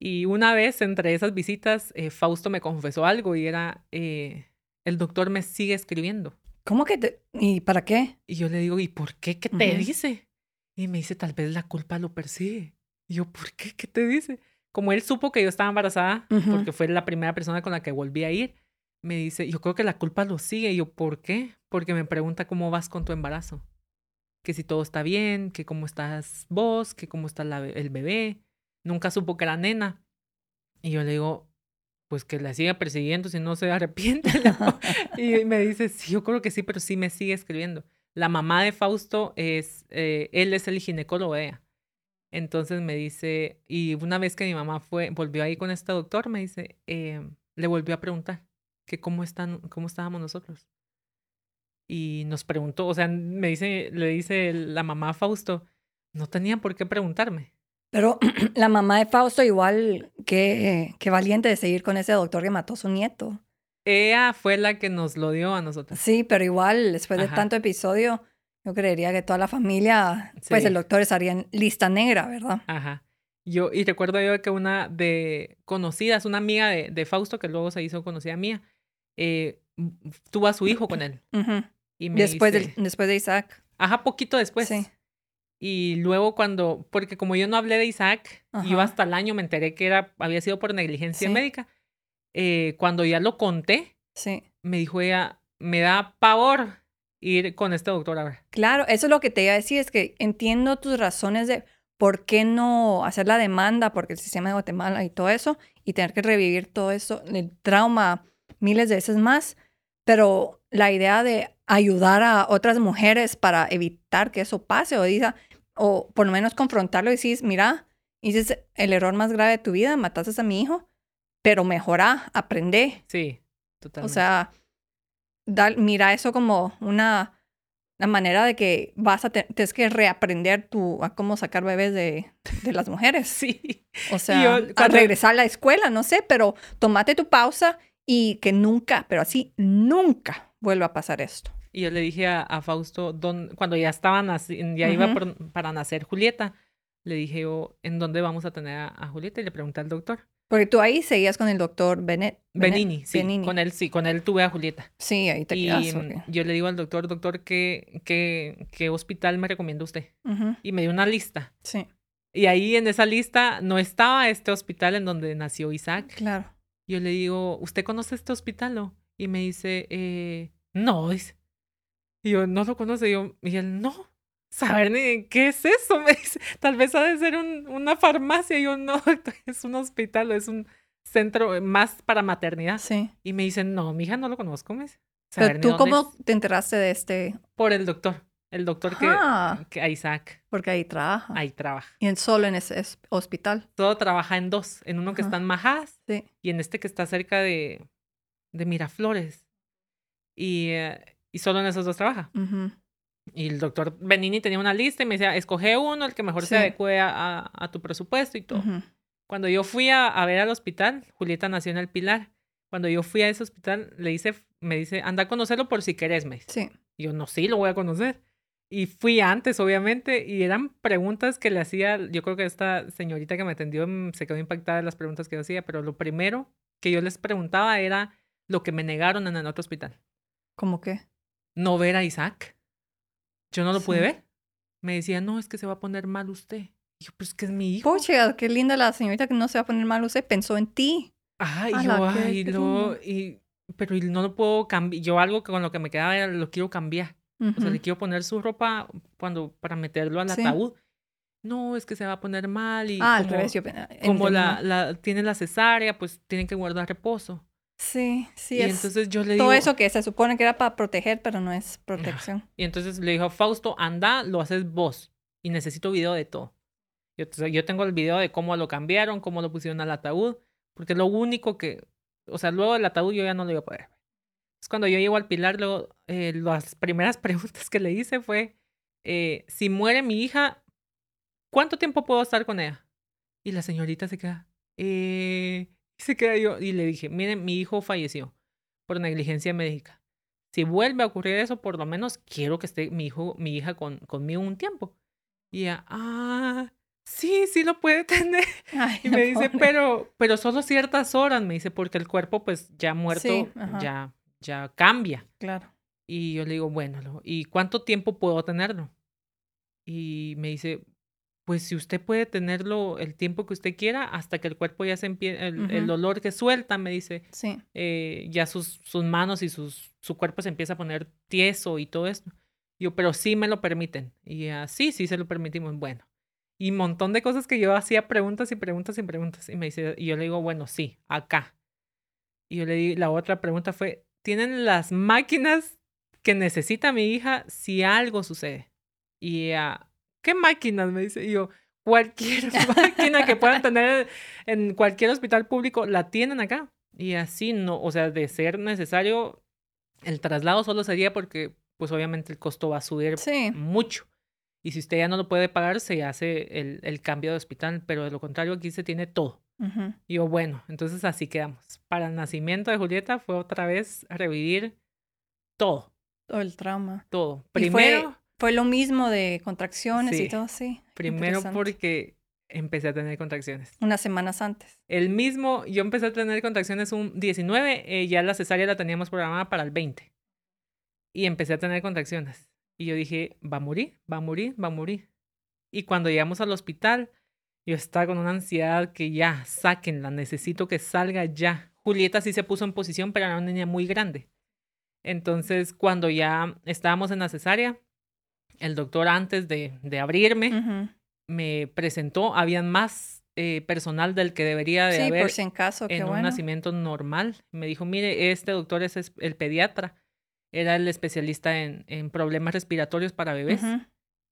Y una vez entre esas visitas, eh, Fausto me confesó algo y era, eh, el doctor me sigue escribiendo. ¿Cómo que te... ¿Y para qué? Y yo le digo, ¿y por qué? ¿Qué te dice? Y me dice, tal vez la culpa lo persigue. Y yo, ¿por qué? ¿Qué te dice? Como él supo que yo estaba embarazada, porque fue la primera persona con la que volví a ir, me dice, yo creo que la culpa lo sigue. Y yo, ¿por qué? Porque me pregunta cómo vas con tu embarazo. Que si todo está bien, que cómo estás vos, que cómo está el bebé. Nunca supo que era nena. Y yo le digo, pues que la siga persiguiendo si no se arrepiente. (laughs) y me dice, sí, yo creo que sí, pero sí me sigue escribiendo. La mamá de Fausto es, eh, él es el ginecólogo. Entonces me dice, y una vez que mi mamá fue, volvió ahí con este doctor, me dice, eh, le volvió a preguntar que cómo están, cómo estábamos nosotros. Y nos preguntó, o sea, me dice, le dice la mamá a Fausto, no tenía por qué preguntarme. Pero (clears throat) la mamá de Fausto igual, qué, qué valiente de seguir con ese doctor que mató a su nieto. Ella fue la que nos lo dio a nosotros. Sí, pero igual, después de tanto episodio, yo creería que toda la familia, pues el doctor estaría en lista negra, ¿verdad? Ajá. Yo, y recuerdo yo que una de conocidas, una amiga de, de Fausto, que luego se hizo conocida mía, eh, tuvo a su hijo con él. (clears throat) y después, de, después de Isaac. Ajá, poquito después. Sí. Y luego cuando, porque como yo no hablé de Isaac, yo hasta el año me enteré que era, había sido por negligencia médica. Eh, cuando ya lo conté, sí. me dijo ella, me da pavor ir con este doctor a ver. Claro, eso es lo que te iba a decir, es que entiendo tus razones de por qué no hacer la demanda, porque el sistema de Guatemala y todo eso, y tener que revivir todo eso, el trauma miles de veces más, pero la idea de ayudar a otras mujeres para evitar que eso pase o, diga, o por lo menos confrontarlo y decir, mira, dices el error más grave de tu vida, mataste a mi hijo, pero mejora, aprende. Sí, totalmente. O sea, mira eso como una, una, manera de que vas a tener que reaprender tu, a cómo sacar bebés de, de las (laughs) mujeres. sí. O sea, a regresar a la escuela, no sé, pero tomate tu pausa y que nunca, pero así nunca vuelva a pasar esto. Y yo le dije a, Fausto, cuando ya estaban ya iba para nacer Julieta, le dije yo, ¿en dónde vamos a tener a, Julieta? Y le pregunté al doctor. Porque tú ahí seguías con el doctor Benet, Benini, sí, con él sí, con él tuve a Julieta. Sí, ahí te y yo le digo al doctor, doctor, ¿qué, qué, qué hospital me recomienda usted? Y me dio una lista. Sí. Y ahí en esa lista no estaba este hospital en donde nació Isaac. Claro. Yo le digo, ¿usted conoce este hospital? No? Y me dice, eh, no. Y yo, ¿no lo conoce? Y, yo, y él, no. Saber ni qué es eso. (laughs) Me dice, tal vez ha de ser un, una farmacia. Y yo, no, (laughs) es un hospital, es un centro más para maternidad. Sí. Y me dice, no, mi hija no lo conozco. Me Pero tú, ¿cómo te enteraste de este? Por el doctor. El doctor que, ah. que, Isaac. Porque ahí trabaja. Ahí trabaja. Y en solo en ese hospital. Todo trabaja en dos. En uno que está en Majas sí. y en este que está cerca de, de Miraflores. Y, eh, y solo en esos dos trabaja. Y el doctor Benini tenía una lista y me decía, escoge uno, el que mejor se adecue a, a, tu presupuesto y todo. Cuando yo fui a, a, ver al hospital, Julieta nació en el Pilar. Cuando yo fui a ese hospital, le dice, me dice, anda a conocerlo por si querés, me Sí. Y yo, no, sí, lo voy a conocer. Y fui antes, obviamente, y eran preguntas que le hacía, yo creo que esta señorita que me atendió mm, se quedó impactada de las preguntas que yo hacía, pero lo primero que yo les preguntaba era lo que me negaron en el otro hospital. ¿Cómo qué? No ver a Isaac. Yo no lo pude ver. Me decía, no, es que se va a poner mal usted. Y yo, pues que es mi hijo. Pocha, qué linda la señorita que no se va a poner mal usted, pensó en ti. Ay, yo, ay, lo, y, pero no lo puedo cambiar. Yo algo con lo que me quedaba era, lo quiero cambiar. O sea, le quiero poner su ropa cuando para meterlo al ataúd. No, es que se va a poner mal y ah, como, revés, yo, como la, la, tiene la cesárea, pues tienen que guardar reposo. Sí, sí. Y entonces yo le digo... Todo eso que se supone que era para proteger, pero no es protección. Y entonces le dijo, Fausto, anda, lo haces vos. Y necesito video de todo. Yo, yo tengo el video de cómo lo cambiaron, cómo lo pusieron al ataúd, porque lo único que... O sea, luego el ataúd yo ya no lo iba a poder Es cuando yo llego al pilar, luego, eh, las primeras (laughs) preguntas que le hice fue, eh, si muere mi hija, ¿cuánto tiempo puedo estar con ella? Y la señorita se queda, eh, y se queda yo, y le dije, miren, mi hijo falleció por negligencia médica. Si vuelve a ocurrir eso, por lo menos quiero que esté mi hijo, mi hija con, conmigo un tiempo. Y ella, ah, sí, sí lo puede (laughs) tener. y me dice, pero, pero solo ciertas horas, me dice, porque el cuerpo, pues ya muerto, ya, ya cambia. Claro. Y yo le digo, bueno, ¿y cuánto tiempo puedo tenerlo? Y me dice, pues si usted puede tenerlo el tiempo que usted quiera, hasta que el cuerpo ya se empiece, el, dolor que suelta, me dice, sí. Eh, ya sus, sus manos y sus, su cuerpo se empieza a poner tieso y todo esto. Yo, pero sí me lo permiten. Y así, sí, se lo permitimos. Bueno. Y un montón de cosas que yo hacía preguntas y preguntas y preguntas. Y me dice, y yo le digo, bueno, sí, acá. Y yo le di, la otra pregunta fue, ¿tienen las máquinas que necesita mi hija si algo sucede? Y ella, ¿qué máquinas? Me dice. Y yo, cualquier (laughs) máquina que puedan tener en cualquier hospital público, la tienen acá. Y así no, o sea, de ser necesario, el traslado solo sería porque, pues obviamente el costo va a subir mucho. Y si usted ya no lo puede pagar, se hace el, el cambio de hospital, pero de lo contrario aquí se tiene todo. Y yo, bueno, entonces así quedamos. Para el nacimiento de Julieta fue otra vez revivir todo. Todo el trauma. Todo. Primero, fue lo mismo de contracciones y todo, sí. Primero porque empecé a tener contracciones. Unas semanas antes. El mismo, yo empecé a tener contracciones un 19, eh, ya la cesárea la teníamos programada para el 20. Y empecé a tener contracciones. Y yo dije, va a morir, va a morir, va a morir. Y cuando llegamos al hospital, yo estaba con una ansiedad que ya, sáquenla, necesito que salga ya. Julieta sí se puso en posición, pero era una niña muy grande. Entonces, cuando ya estábamos en la cesárea, el doctor antes de, de abrirme me presentó, habían más eh, personal del que debería de haber en, caso, en un nacimiento normal. Me dijo, mire, este doctor es el pediatra, era el especialista en, en problemas respiratorios para bebés.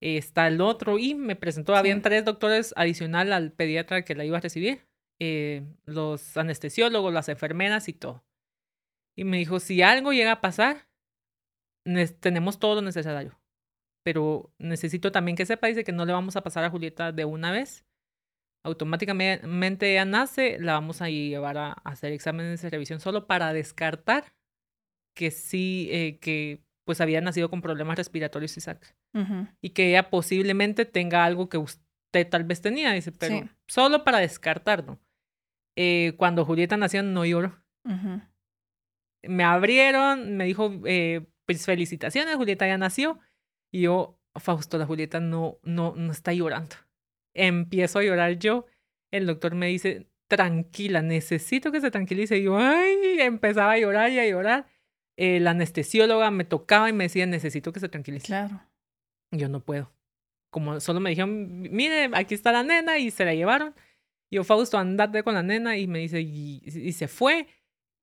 Está el otro y me presentó, habían tres doctores adicional al pediatra que la iba a recibir, eh, los anestesiólogos, las enfermeras y todo. Y me dijo, si algo llega a pasar, tenemos todo lo necesario pero necesito también que sepa, dice que no le vamos a pasar a Julieta de una vez. Automáticamente ella nace, la vamos a llevar a, hacer exámenes de revisión solo para descartar que sí, eh, que pues había nacido con problemas respiratorios Isaac. Y que ella posiblemente tenga algo que usted tal vez tenía, dice, pero solo para descartarlo. Eh, cuando Julieta nació no lloró. Me abrieron, me dijo, eh, pues felicitaciones, Julieta ya nació. Y yo, Fausto, la Julieta no, no, no está llorando. Empiezo a llorar yo. El doctor me dice, tranquila, necesito que se tranquilice. Y yo, ay, empezaba a llorar y a llorar. la anestesióloga me tocaba y me decía, necesito que se tranquilice. Claro. Yo no puedo. Como solo me dijeron, mire, aquí está la nena y se la llevaron. Y yo, Fausto, andate con la nena y me dice, y, y se fue.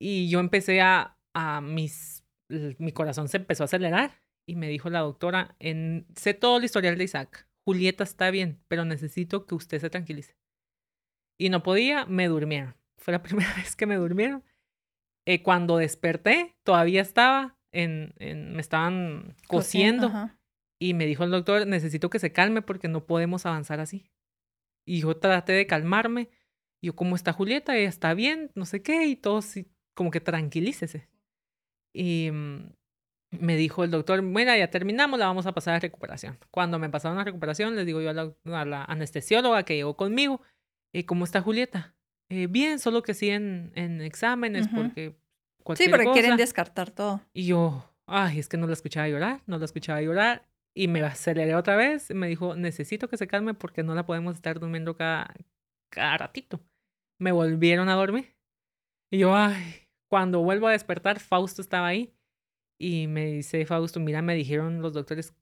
Y yo empecé a, a mis, mi corazón se empezó a acelerar y me dijo la doctora, en, sé todo el historial de Isaac, Julieta está bien, pero necesito que usted se tranquilice. Y no podía, me durmieron. Fue la (laughs) primera vez que me durmieron. Eh, cuando desperté, todavía estaba en, en me estaban cosiendo. y me dijo el doctor, necesito que se calme porque no podemos avanzar así. Y yo traté de calmarme. Y yo, ¿cómo está Julieta? Ella está bien, no sé qué, y todo como que tranquilícese. Y mm, me dijo el doctor, mira, ya terminamos, la vamos a pasar a recuperación. Cuando me pasaron a recuperación, les digo yo a la, anestesióloga que llegó conmigo, eh, ¿cómo está Julieta? Eh, bien, solo que sí en, en exámenes, porque Sí, porque quieren descartar todo. Y yo, ay, es que no la escuchaba llorar, no la escuchaba llorar. Y me aceleré otra vez. Me dijo, necesito que se calme porque no la podemos estar durmiendo cada, cada ratito. Me volvieron a dormir. Y yo, ay, cuando vuelvo a despertar, Fausto estaba ahí y me dice Fausto, mira, me dijeron los doctores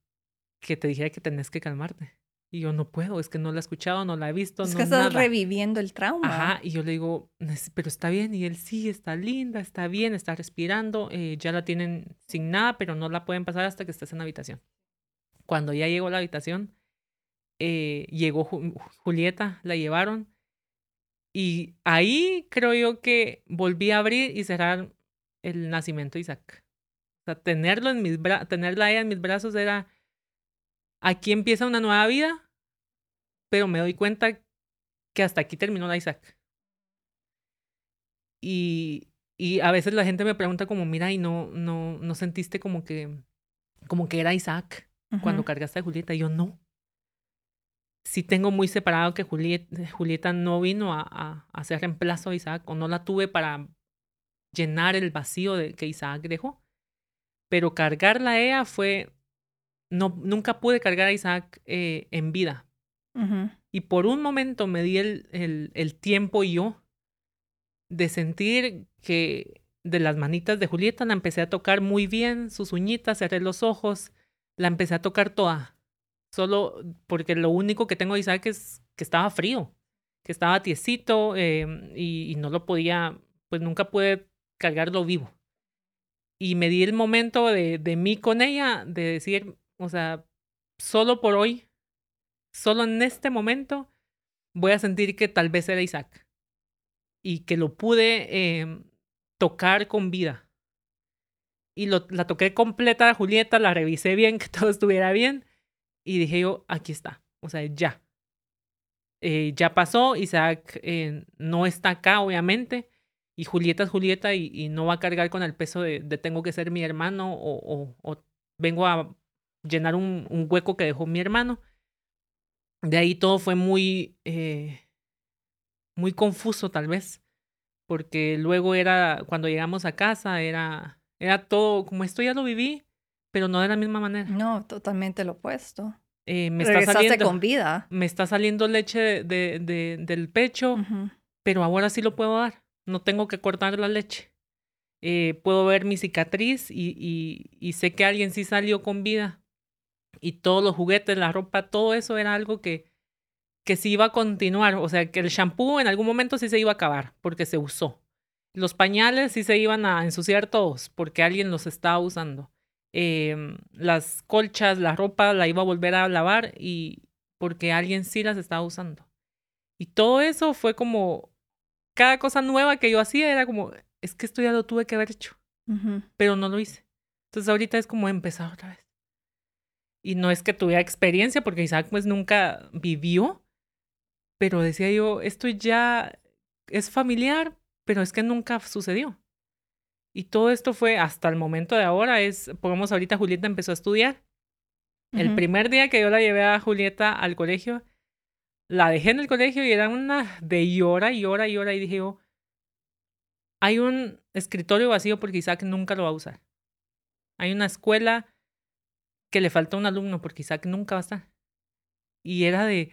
que te dijera que tenés que calmarte. Y yo no puedo, es que no la he escuchado, no la he visto. Es que estás reviviendo el trauma. Ajá, y yo le digo, pero está bien. Y él sí, está linda, está bien, está respirando. Eh, ya la tienen sin nada, pero no la pueden pasar hasta que estés en la habitación. Cuando ya llegó a la habitación, eh, llegó Julieta, la llevaron. Y ahí creo yo que volví a abrir y cerrar el nacimiento de Isaac. O sea, tenerlo en mis tenerla ella en mis brazos era aquí empieza una nueva vida, pero me doy cuenta que hasta aquí terminó la Isaac. Y, y a veces la gente me pregunta como, mira, ¿y no, no, no sentiste como que, como que era Isaac cuando cargaste a Julieta? Y yo no. Sí tengo muy separado que Julieta, Julieta no vino a, a, hacer reemplazo a Isaac o no la tuve para llenar el vacío de, que Isaac dejó. Pero cargarla a ella fue no, nunca pude cargar a Isaac eh, en vida. Y por un momento me di el, el, el, tiempo yo de sentir que de las manitas de Julieta la empecé a tocar muy bien, sus uñitas, cerré los ojos, la empecé a tocar toda. Solo porque lo único que tengo de Isaac es que estaba frío, que estaba tiesito em, y, y no lo podía, pues nunca pude cargarlo vivo. Y me di el momento de, de mí con ella, de decir, o sea, solo por hoy, solo en este momento, voy a sentir que tal vez era Isaac y que lo pude em, tocar con vida. Y lo, la toqué completa a Julieta, la revisé bien, (laughs) que todo estuviera bien. Y dije yo, aquí está. O sea, ya. Eh, ya pasó, Isaac eh, no está acá, obviamente. Y Julieta es Julieta y, no va a cargar con el peso de, tengo que ser mi hermano o, o vengo a llenar un, un, hueco que dejó mi hermano. De ahí todo fue muy, eh, muy confuso tal vez, porque luego era, cuando llegamos a casa, era, era todo, como esto ya lo viví, pero no de la misma manera. No, totalmente lo opuesto. Eh, me está saliendo, con vida. Me está saliendo leche de, de, del pecho, pero ahora sí lo puedo dar. No tengo que cortar la leche. Eh, puedo ver mi cicatriz y, y, sé que alguien sí salió con vida y todos los juguetes, la ropa, todo eso era algo que, que sí iba a continuar. O sea, que el shampoo en algún momento sí se iba a acabar porque se usó. Los pañales sí se iban a ensuciar todos porque alguien los estaba usando. Em, las colchas, la ropa la iba a volver a lavar y porque alguien sí las estaba usando. Y todo eso fue como, cada cosa nueva que yo hacía era como, es que esto ya lo tuve que haber hecho, pero no lo hice. Entonces ahorita es como empezar otra vez. Y no es que tuviera experiencia, porque Isaac pues nunca vivió, pero decía yo, esto ya es familiar, pero es que nunca sucedió. Y todo esto fue hasta el momento de ahora, es, pongamos ahorita Julieta empezó a estudiar. El primer día que yo la llevé a Julieta al colegio, la dejé en el colegio y era una de llora y llora y llora y dije yo, hay un escritorio vacío porque Isaac nunca lo va a usar. Hay una escuela que le falta un alumno porque Isaac nunca va a estar. Y era de,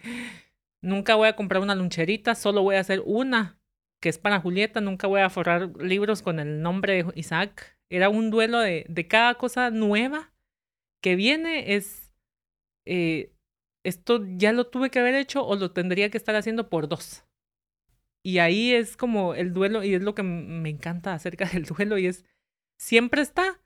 nunca voy a comprar una luncherita, solo voy a hacer una que es para Julieta, nunca voy a forrar libros con el nombre de Isaac. Era un duelo de, de cada cosa nueva que viene, es, eh, esto ya lo tuve que haber hecho o lo tendría que estar haciendo por dos. Y ahí es como el duelo, y es lo que me encanta acerca (laughs) del duelo, y es, siempre está,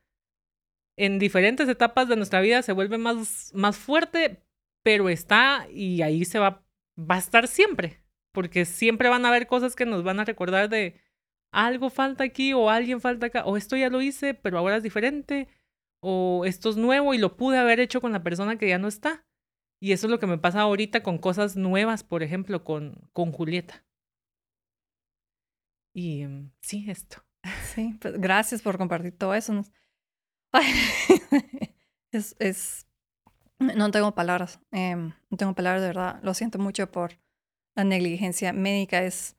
en diferentes etapas de nuestra vida se vuelve más, más fuerte, pero está y ahí se va, va a estar siempre, porque siempre van a haber cosas que nos van a recordar de algo falta aquí o alguien falta acá, o esto ya lo hice, pero ahora es diferente, o esto es nuevo y lo pude haber hecho con la persona que ya no está. Y eso es lo que me pasa ahorita con cosas nuevas, por ejemplo, con, con Julieta. Y mm, sí, esto. Sí, pues gracias por compartir todo eso. (laughs) es, es, no tengo palabras, em, no tengo palabras de verdad. Lo siento mucho por la negligencia médica. Es,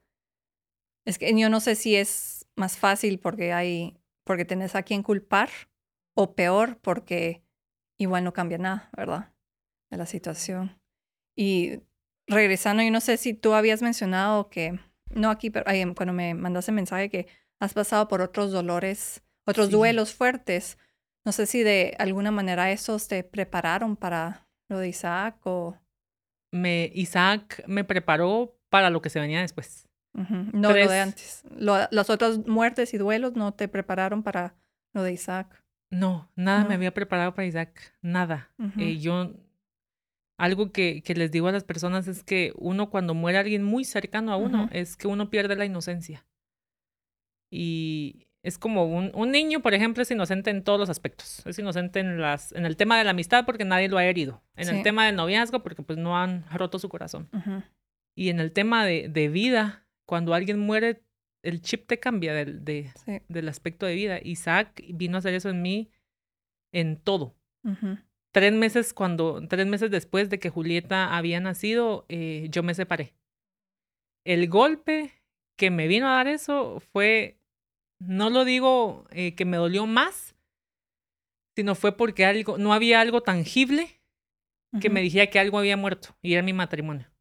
es que yo no sé si es más fácil porque hay, porque tenés a quien culpar o peor porque igual no cambia nada, ¿verdad? De la situación. Y regresando, yo no sé si tú habías mencionado que, no aquí, pero cuando me mandaste mensaje que has pasado por otros dolores, otros duelos fuertes. No sé si de alguna manera esos te prepararon para lo de Isaac o... me, Isaac me preparó para lo que se venía después. No lo de antes. las otras muertes y duelos no te prepararon para lo de Isaac. No, nada me había preparado para Isaac, nada. Eh, yo, algo que, que, les digo a las personas es que uno cuando muere alguien muy cercano a uno, es que uno pierde la inocencia. Y es como un, un, niño, por ejemplo, es inocente en todos los aspectos. Es inocente en, las, en el tema de la amistad porque nadie lo ha herido. En el tema del noviazgo porque pues no han roto su corazón. Y en el tema de, de vida, cuando alguien muere, el chip te cambia del, de, del aspecto de vida. Isaac vino a hacer eso en mí en todo. Tres meses cuando, tres meses después de que Julieta había nacido, eh, yo me separé. El golpe que me vino a dar eso fue, no lo digo eh, que me dolió más, sino fue porque algo, no había algo tangible que me dijera que algo había muerto y era mi matrimonio.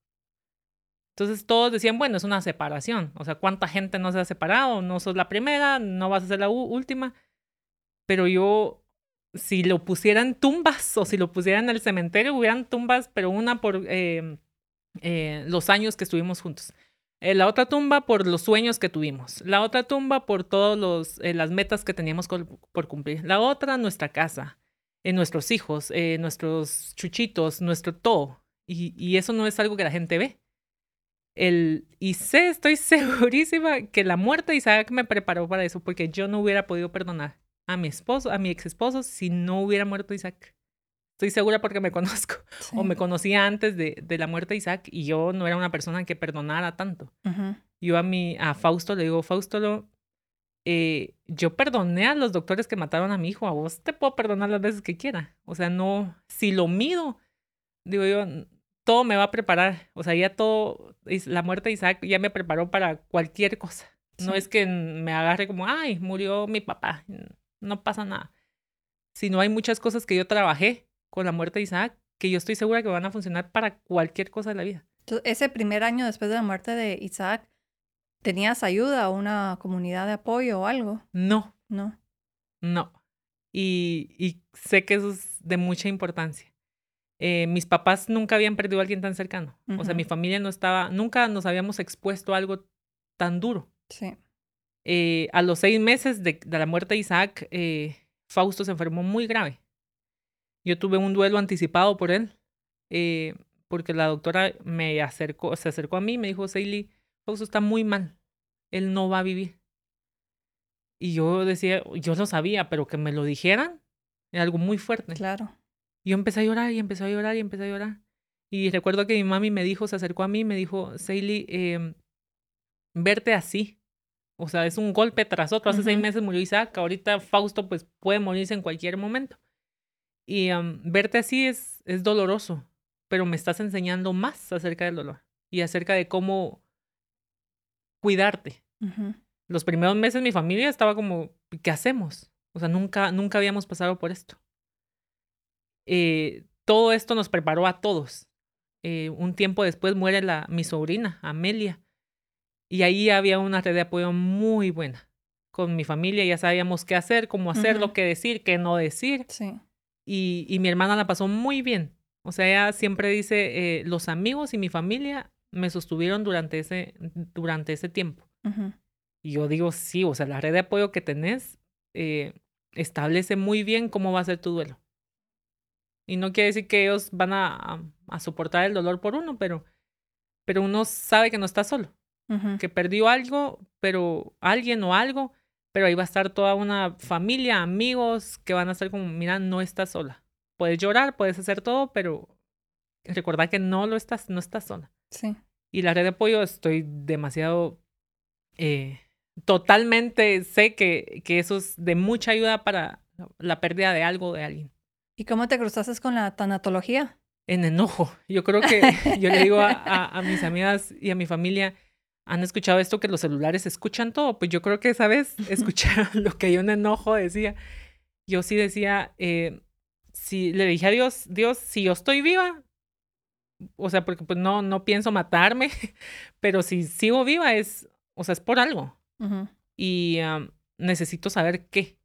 Entonces todos decían, bueno, es una separación. O sea, ¿cuánta gente no se ha separado? No sos la primera, no vas a ser la última. Pero yo, si lo pusieran tumbas o si lo pusieran en el cementerio, hubieran tumbas, pero una por em, eh, los años que estuvimos juntos. Eh, la otra tumba por los sueños que tuvimos. La otra tumba por todas eh, las metas que teníamos por cumplir. La otra, nuestra casa, nuestros hijos, nuestros chuchitos, nuestro todo. Y, y eso no es algo que la gente ve. El, y sé, estoy (laughs) segurísima que la muerte de Isaac me preparó para eso, porque yo no hubiera podido perdonar a mi esposo, a mi ex esposo, si no hubiera muerto Isaac. Estoy segura porque me (laughs) conozco, o me conocía antes de, de, la muerte de Isaac, y yo no era una persona que perdonara tanto. Yo a, mi, a Fausto le digo, Fausto, eh, yo perdoné a los doctores que mataron a mi hijo, a vos te puedo perdonar las veces que quiera. O sea, no, si lo mido, digo yo, todo me va a preparar. O sea, ya todo, la muerte de Isaac ya me preparó para cualquier cosa. No es que me agarre como, ay, murió mi papá. No pasa nada. Sino hay muchas cosas que yo trabajé con la muerte de Isaac que yo estoy segura que van a funcionar para cualquier cosa de la vida. Entonces, ese primer año después de la muerte de Isaac, ¿tenías ayuda o una comunidad de apoyo o algo? No. No. No. Y, y sé que eso es de mucha importancia. Eh, mis papás nunca habían perdido a alguien tan cercano. O sea, mi familia no estaba, nunca nos habíamos expuesto a algo tan duro. Sí. Eh, a los seis meses de, la muerte de Isaac, eh, Fausto se enfermó muy grave. Yo tuve un duelo anticipado por él, porque la doctora me acercó, se acercó a mí y me dijo, Seili, Fausto está muy mal, él no va a vivir. Y yo decía, yo lo sabía, pero que me lo dijeran era algo muy fuerte. Claro. Y yo empecé a llorar y empecé a llorar y empecé a llorar. Y recuerdo que mi mami me dijo, se acercó a mí y me dijo, Seili, eh, verte así. O sea, es un golpe tras otro. Hace seis meses murió Isaac, ahorita Fausto pues puede morirse en cualquier momento. Y verte así es, es doloroso, pero me estás enseñando más acerca del dolor y acerca de cómo cuidarte. Los primeros meses mi familia estaba como, ¿qué hacemos? O sea, nunca, nunca habíamos pasado por esto. Eh, todo esto nos preparó a todos. Eh, un tiempo después muere la, mi sobrina, Amelia, y ahí había una red de apoyo muy buena. Con mi familia ya sabíamos qué hacer, cómo hacerlo, qué decir, qué no decir. Sí. Y, y, mi hermana la pasó muy bien. O sea, ella siempre dice, eh, los amigos y mi familia me sostuvieron durante ese, durante ese tiempo. Y yo digo, sí, o sea, la red de apoyo que tenés establece muy bien cómo va a ser tu duelo. Y no quiere decir que ellos van a, a, soportar el dolor por uno, pero, pero uno sabe que no está solo. Que perdió algo, pero alguien o algo, pero ahí va a estar toda una familia, amigos, que van a estar como, mira, no estás sola. Puedes llorar, puedes hacer todo, pero recordar que no lo estás, no estás sola. Sí. Y la red de apoyo estoy demasiado, eh, totalmente sé que, que eso es de mucha ayuda para la pérdida de algo de alguien. ¿Y cómo te cruzaste con la tanatología? En enojo. Yo creo que yo le digo a, mis amigas y a mi familia, ¿han escuchado esto que los celulares escuchan todo? Pues yo creo que esa (laughs) vez escucharon (laughs) lo que yo en enojo decía. Yo sí decía, eh, si le dije a Dios, Dios, si yo estoy viva, o sea, porque pues no, no pienso matarme, (laughs) pero si sigo viva es, o sea, es por algo. Y necesito saber qué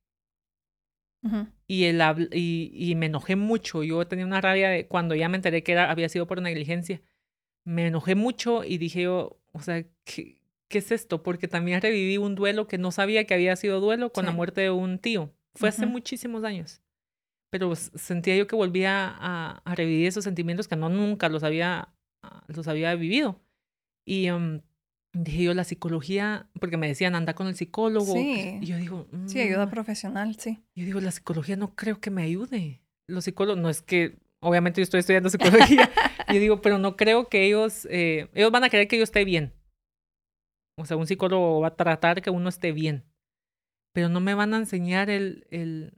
y, el, y, y, me enojé mucho. Yo tenía una rabia de cuando ya me enteré que era, había sido por negligencia. me enojé mucho y dije, oh, o sea, ¿qué, ¿qué, es esto? Porque también reviví un duelo que no sabía que había sido duelo con la muerte de un tío. Fue hace muchísimos años. Pero sentía yo que volvía a, a, revivir esos sentimientos que no nunca los había, ah, los había vivido. Y um, dije yo, la psicología, porque me decían, anda con el psicólogo. Sí. Y yo digo, sí, ayuda mm". profesional, sí. Yo digo, la psicología no creo que me ayude. Los psicólogos, no es que, obviamente yo estoy estudiando psicología. (laughs) yo digo, pero no creo que ellos, eh, ellos van a querer que yo esté bien. O sea, un psicólogo va a tratar que uno esté bien. Pero no me van a enseñar el, el,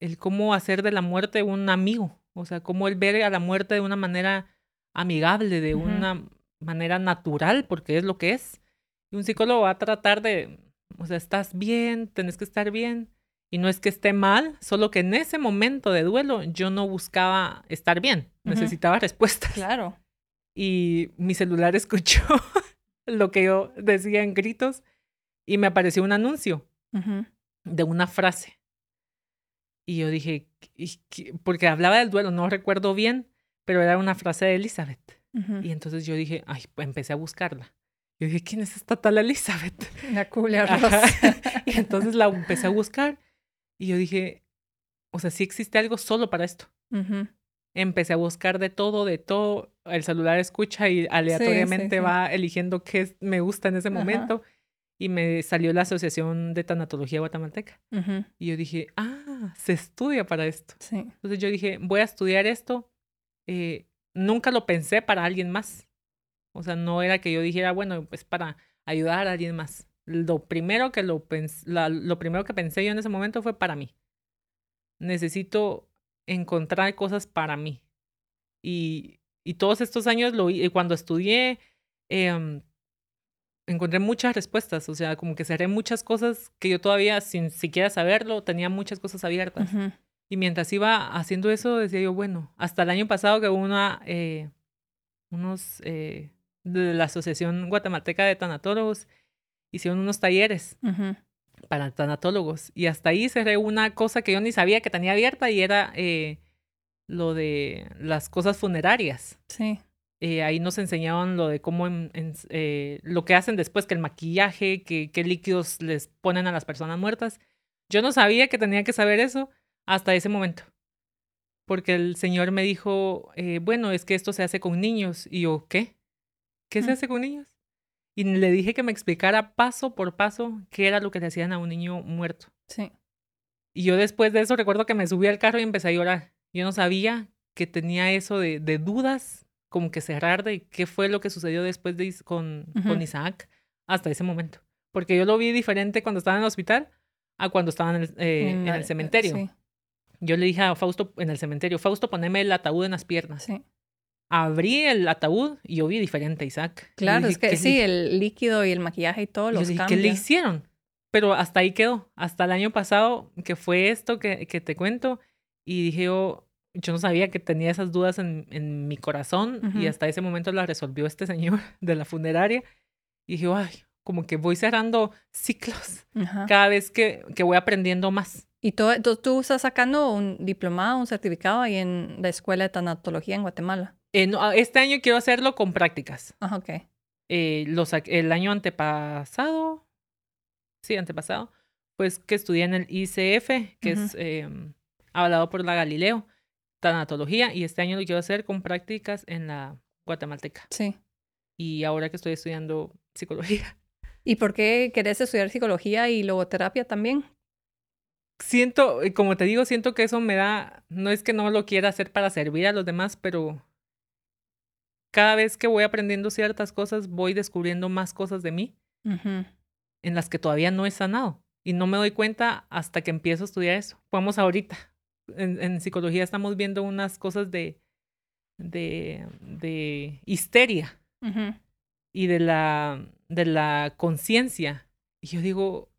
el cómo hacer de la muerte un amigo. O sea, cómo el ver a la muerte de una manera amigable, de una manera natural, porque es lo que es. Y un psicólogo va a tratar de, o sea, estás bien, tenés que estar bien. Y no es que esté mal, solo que en ese momento de duelo yo no buscaba estar bien, necesitaba respuestas. Claro. Y mi celular (laughs) escuchó lo que yo decía en gritos y me apareció un anuncio de una frase. Y yo dije, porque hablaba del duelo, no recuerdo bien, pero era una frase de Elizabeth. Y entonces yo dije, ay, pues empecé a buscarla. Yo dije, ¿quién es esta tal Elizabeth? La Julia (laughs) y entonces la empecé a buscar y yo dije, o sea, sí existe algo solo para esto. Empecé a buscar de todo, de todo. El celular escucha y aleatoriamente va eligiendo qué me gusta en ese momento. Y me salió la Asociación de Tanatología Guatemalteca. Y yo dije, ah, se estudia para esto. Entonces yo dije, voy a estudiar esto. Eh, nunca lo pensé para alguien más. O sea, no era que yo dijera, bueno, pues para ayudar a alguien más. Lo primero que lo, lo primero que pensé yo en ese momento fue para mí. Necesito encontrar cosas para mí. Y, y todos estos años, lo, cuando estudié, em, encontré muchas respuestas. O sea, como que cerré muchas cosas que yo todavía, sin siquiera saberlo, tenía muchas cosas abiertas. Y mientras iba haciendo eso, decía yo, bueno, hasta el año pasado que hubo una, eh, unos eh, de la Asociación Guatemalteca de Tanatólogos hicieron unos talleres para tanatólogos. Y hasta ahí cerré una cosa que yo ni sabía que tenía abierta y era eh, lo de las cosas funerarias. Sí. ahí nos enseñaban lo de cómo, lo que hacen después, que el maquillaje, que, qué líquidos les ponen a las personas muertas. Yo no sabía que tenía que saber eso hasta ese momento. Porque el Señor me dijo, eh, bueno, es que esto se hace con niños. Y yo, ¿qué? ¿Qué se mm. hace con niños? Y le dije que me explicara paso por paso qué era lo que le hacían a un niño muerto. Sí. Y yo después de eso recuerdo que me subí al carro y empecé a llorar. Yo no sabía que tenía eso de, de dudas, como que cerrar de qué fue lo que sucedió después de, con, con Isaac hasta ese momento. Porque yo lo vi diferente cuando estaba en el hospital a cuando estaba en el, eh, en el cementerio. Sí. Yo le dije a Fausto en el cementerio, Fausto, poneme el ataúd en las piernas. Sí. Abrí el ataúd y yo vi diferente a Isaac. Claro, es que sí, el líquido y el maquillaje y todo los dije, ¿Qué le hicieron? Pero hasta ahí quedó. Hasta el año pasado, que fue esto que, que te cuento, y dije yo, yo no sabía que tenía esas dudas en, en mi corazón, y hasta ese momento las resolvió este señor (laughs) de la funeraria. Y dije, ay, como que voy cerrando ciclos cada vez que, que voy aprendiendo más. ¿Y tú, tú, estás sacando un diplomado, un certificado ahí en la Escuela de Tanatología en Guatemala? Eh, este año quiero hacerlo con prácticas. Ah, ok. Eh, los, el año antepasado, sí, antepasado, pues que estudié en el ICF, que es eh, hablado por la Galileo, tanatología, y este año lo quiero hacer con prácticas en la guatemalteca. Sí. Y ahora que estoy estudiando psicología. (laughs) ¿Y por qué querés estudiar psicología y logoterapia también? siento, como te digo, siento que eso me da, no es que no lo quiera hacer para servir a los demás, pero cada vez que voy aprendiendo ciertas cosas, voy descubriendo más cosas de mí en las que todavía no he sanado. Y no me doy cuenta hasta que empiezo a estudiar eso. Vamos ahorita. En, psicología estamos viendo unas cosas de, de, de histeria y de la, de la conciencia. Y yo digo,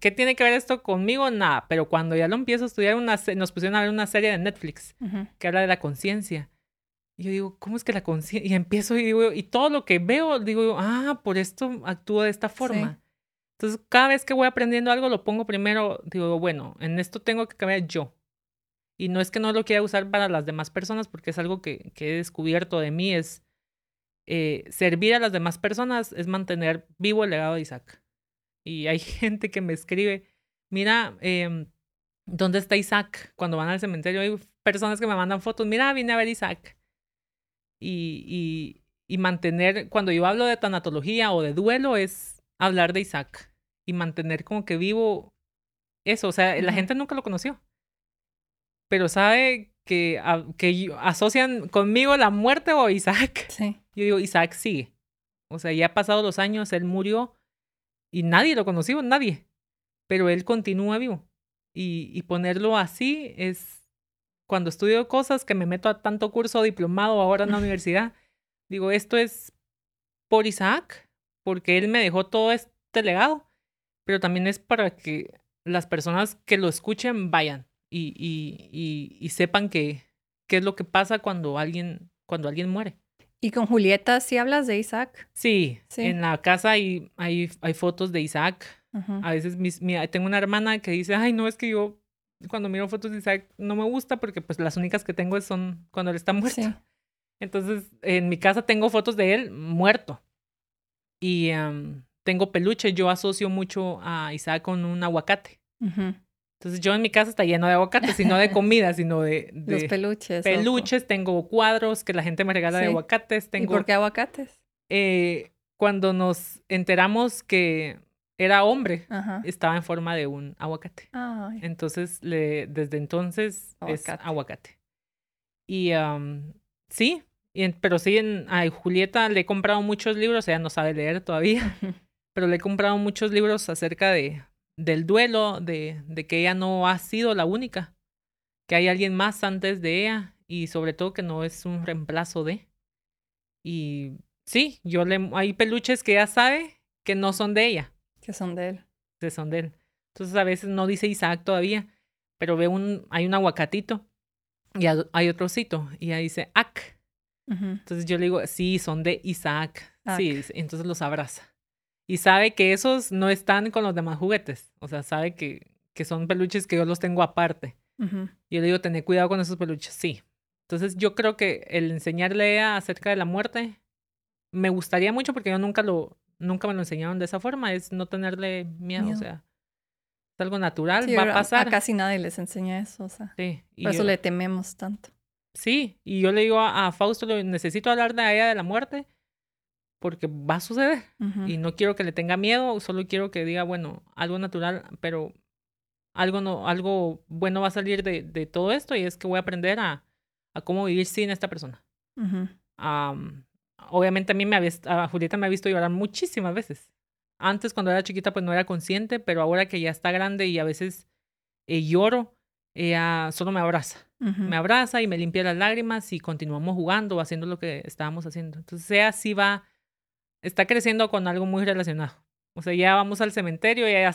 ¿Qué tiene que ver esto conmigo? Nada, pero cuando ya lo empiezo a estudiar, una, nos pusieron a ver una serie de Netflix que habla de la conciencia. Y yo digo, ¿cómo es que la conciencia? Y empiezo y digo, y todo lo que veo, digo, ah, por esto actúo de esta forma. Entonces, cada vez que voy aprendiendo algo, lo pongo primero, digo, bueno, en esto tengo que cambiar yo. Y no es que no lo quiera usar para las demás personas, porque es algo que, que he descubierto de mí, es eh, servir a las demás personas es mantener vivo el legado de Isaac. Y hay (laughs) gente que me escribe, mira, em, ¿dónde está Isaac? Cuando van al cementerio hay personas que me mandan fotos, mira, vine a ver Isaac. Y, y, y mantener, cuando yo hablo de tanatología o de duelo, es hablar de Isaac y mantener como que vivo eso. O sea, la gente nunca lo conoció, pero sabe que, que asocian conmigo la muerte o Isaac. Sí. Yo digo, Isaac sigue. O sea, ya ha pasado los años, él murió y nadie lo conoció, nadie. Pero él continúa vivo. Y, y ponerlo así es cuando estudio cosas que me meto a tanto curso diplomado ahora en la universidad. Digo, esto es por Isaac, porque él me dejó todo este legado, pero también es para que las personas que lo escuchen vayan y, y, y, sepan que, qué es lo que pasa cuando alguien, cuando alguien muere. ¿Y con Julieta sí hablas de Isaac? Sí, en la casa hay, hay, hay fotos de Isaac. A veces mis, tengo una hermana que dice, ay, no, es que yo cuando miro fotos de Isaac no me gusta porque pues las únicas que tengo son cuando él está muerto. Entonces, en mi casa tengo fotos de él muerto. Y tengo peluche. Yo asocio mucho a Isaac con un aguacate. Entonces yo en mi casa está lleno de aguacates, sino de comida, sino de, (laughs) Los peluches. Peluches, tengo cuadros que la gente me regala de aguacates. Tengo, ¿Y por qué aguacates? Eh, cuando nos enteramos que era hombre, estaba en forma de un aguacate. Entonces, le, desde entonces es aguacate. Y sí, pero sí, en, a Julieta le he comprado muchos libros, ella no sabe leer todavía, (laughs) pero le he comprado muchos libros acerca de, del duelo, de, de que ella no ha sido la única, que hay alguien más antes de ella y sobre todo que no es un reemplazo de. Y sí, yo le hay peluches que ella sabe que no son de ella. Que son de él. Que son de él. Entonces a veces no dice Isaac todavía, pero ve un, hay un aguacatito y hay otro cito y ella dice Ac. Entonces yo le digo, sí, son de Isaac. Sí, entonces los abraza y sabe que esos no están con los demás juguetes. O sea, sabe que, que son peluches que yo los tengo aparte. Y yo le digo, tener cuidado con esos peluches. Sí. Entonces yo creo que el enseñarle acerca de la muerte me gustaría mucho porque yo nunca lo, nunca me lo enseñaron de esa forma, es no tenerle miedo, o sea, es algo natural, va a pasar. A casi nadie les enseña eso, o sea. Sí. por eso le tememos tanto. Sí, y yo le digo a, a Fausto, necesito hablar de ella de la muerte porque va a suceder y no quiero que le tenga miedo, solo quiero que diga, bueno, algo natural, pero algo no, algo bueno va a salir de, de todo esto y es que voy a aprender a, a cómo vivir sin esta persona. Obviamente a mí me había, a Julieta me ha visto llorar muchísimas veces. Antes cuando era chiquita pues no era consciente, pero ahora que ya está grande y a veces eh, lloro, ella solo me abraza. Me abraza y me limpia las lágrimas y continuamos jugando, haciendo lo que estábamos haciendo. Entonces ella sí va está creciendo con algo muy relacionado. O sea, ya vamos al cementerio y ella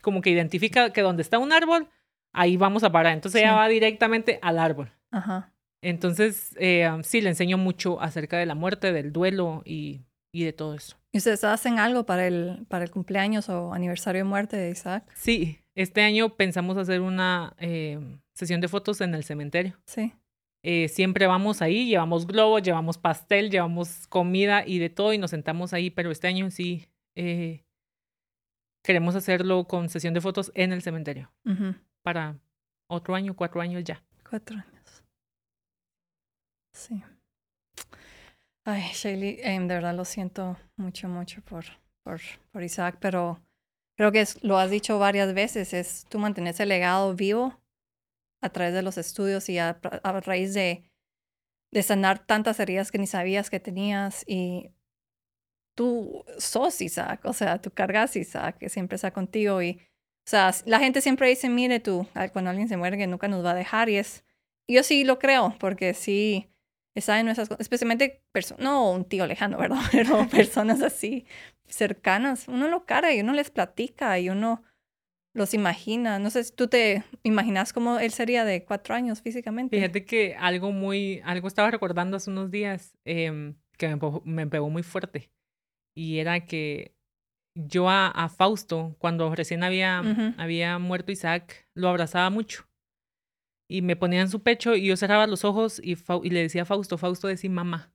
como que identifica que donde está un árbol, ahí vamos a parar. Entonces ella va directamente al árbol. Ajá. Entonces, eh, sí, le enseño mucho acerca de la muerte, del duelo y, y, de todo eso. ¿Y ustedes hacen algo para el, para el cumpleaños o aniversario de muerte de Isaac? Sí, este año pensamos hacer una eh, sesión de fotos en el cementerio. Sí. Eh, siempre vamos ahí, llevamos globos, llevamos pastel, llevamos comida y de todo y nos sentamos ahí, pero este año sí eh, queremos hacerlo con sesión de fotos en el cementerio para otro año, cuatro años ya. Cuatro años. Sí. Ay, Shaylee, em, de verdad lo siento mucho, mucho por, por, por Isaac, pero creo que lo has dicho varias veces, es tú mantener ese legado vivo a través de los estudios y a, raíz de, de sanar tantas heridas que ni sabías que tenías y tú sos Isaac, o sea, tú cargas Isaac, que siempre está contigo y, o sea, la gente siempre dice, mire tú, cuando alguien se muere que nunca nos va a dejar y es, yo sí lo creo, porque sí, está en nuestras, especialmente, no un tío lejano, (laughs) ¿verdad? Pero (laughs) personas así cercanas, uno lo carga y uno les platica y uno los imagina. No sé si tú te imaginas cómo él sería de cuatro años físicamente. Fíjate que algo muy, algo estaba recordando hace unos días em, que me, pegó muy fuerte. Y era que yo a, Fausto, cuando recién había, había muerto Isaac, lo abrazaba mucho. Y me ponía en su pecho y yo cerraba los ojos y, y le decía a Fausto, Fausto decía mamá.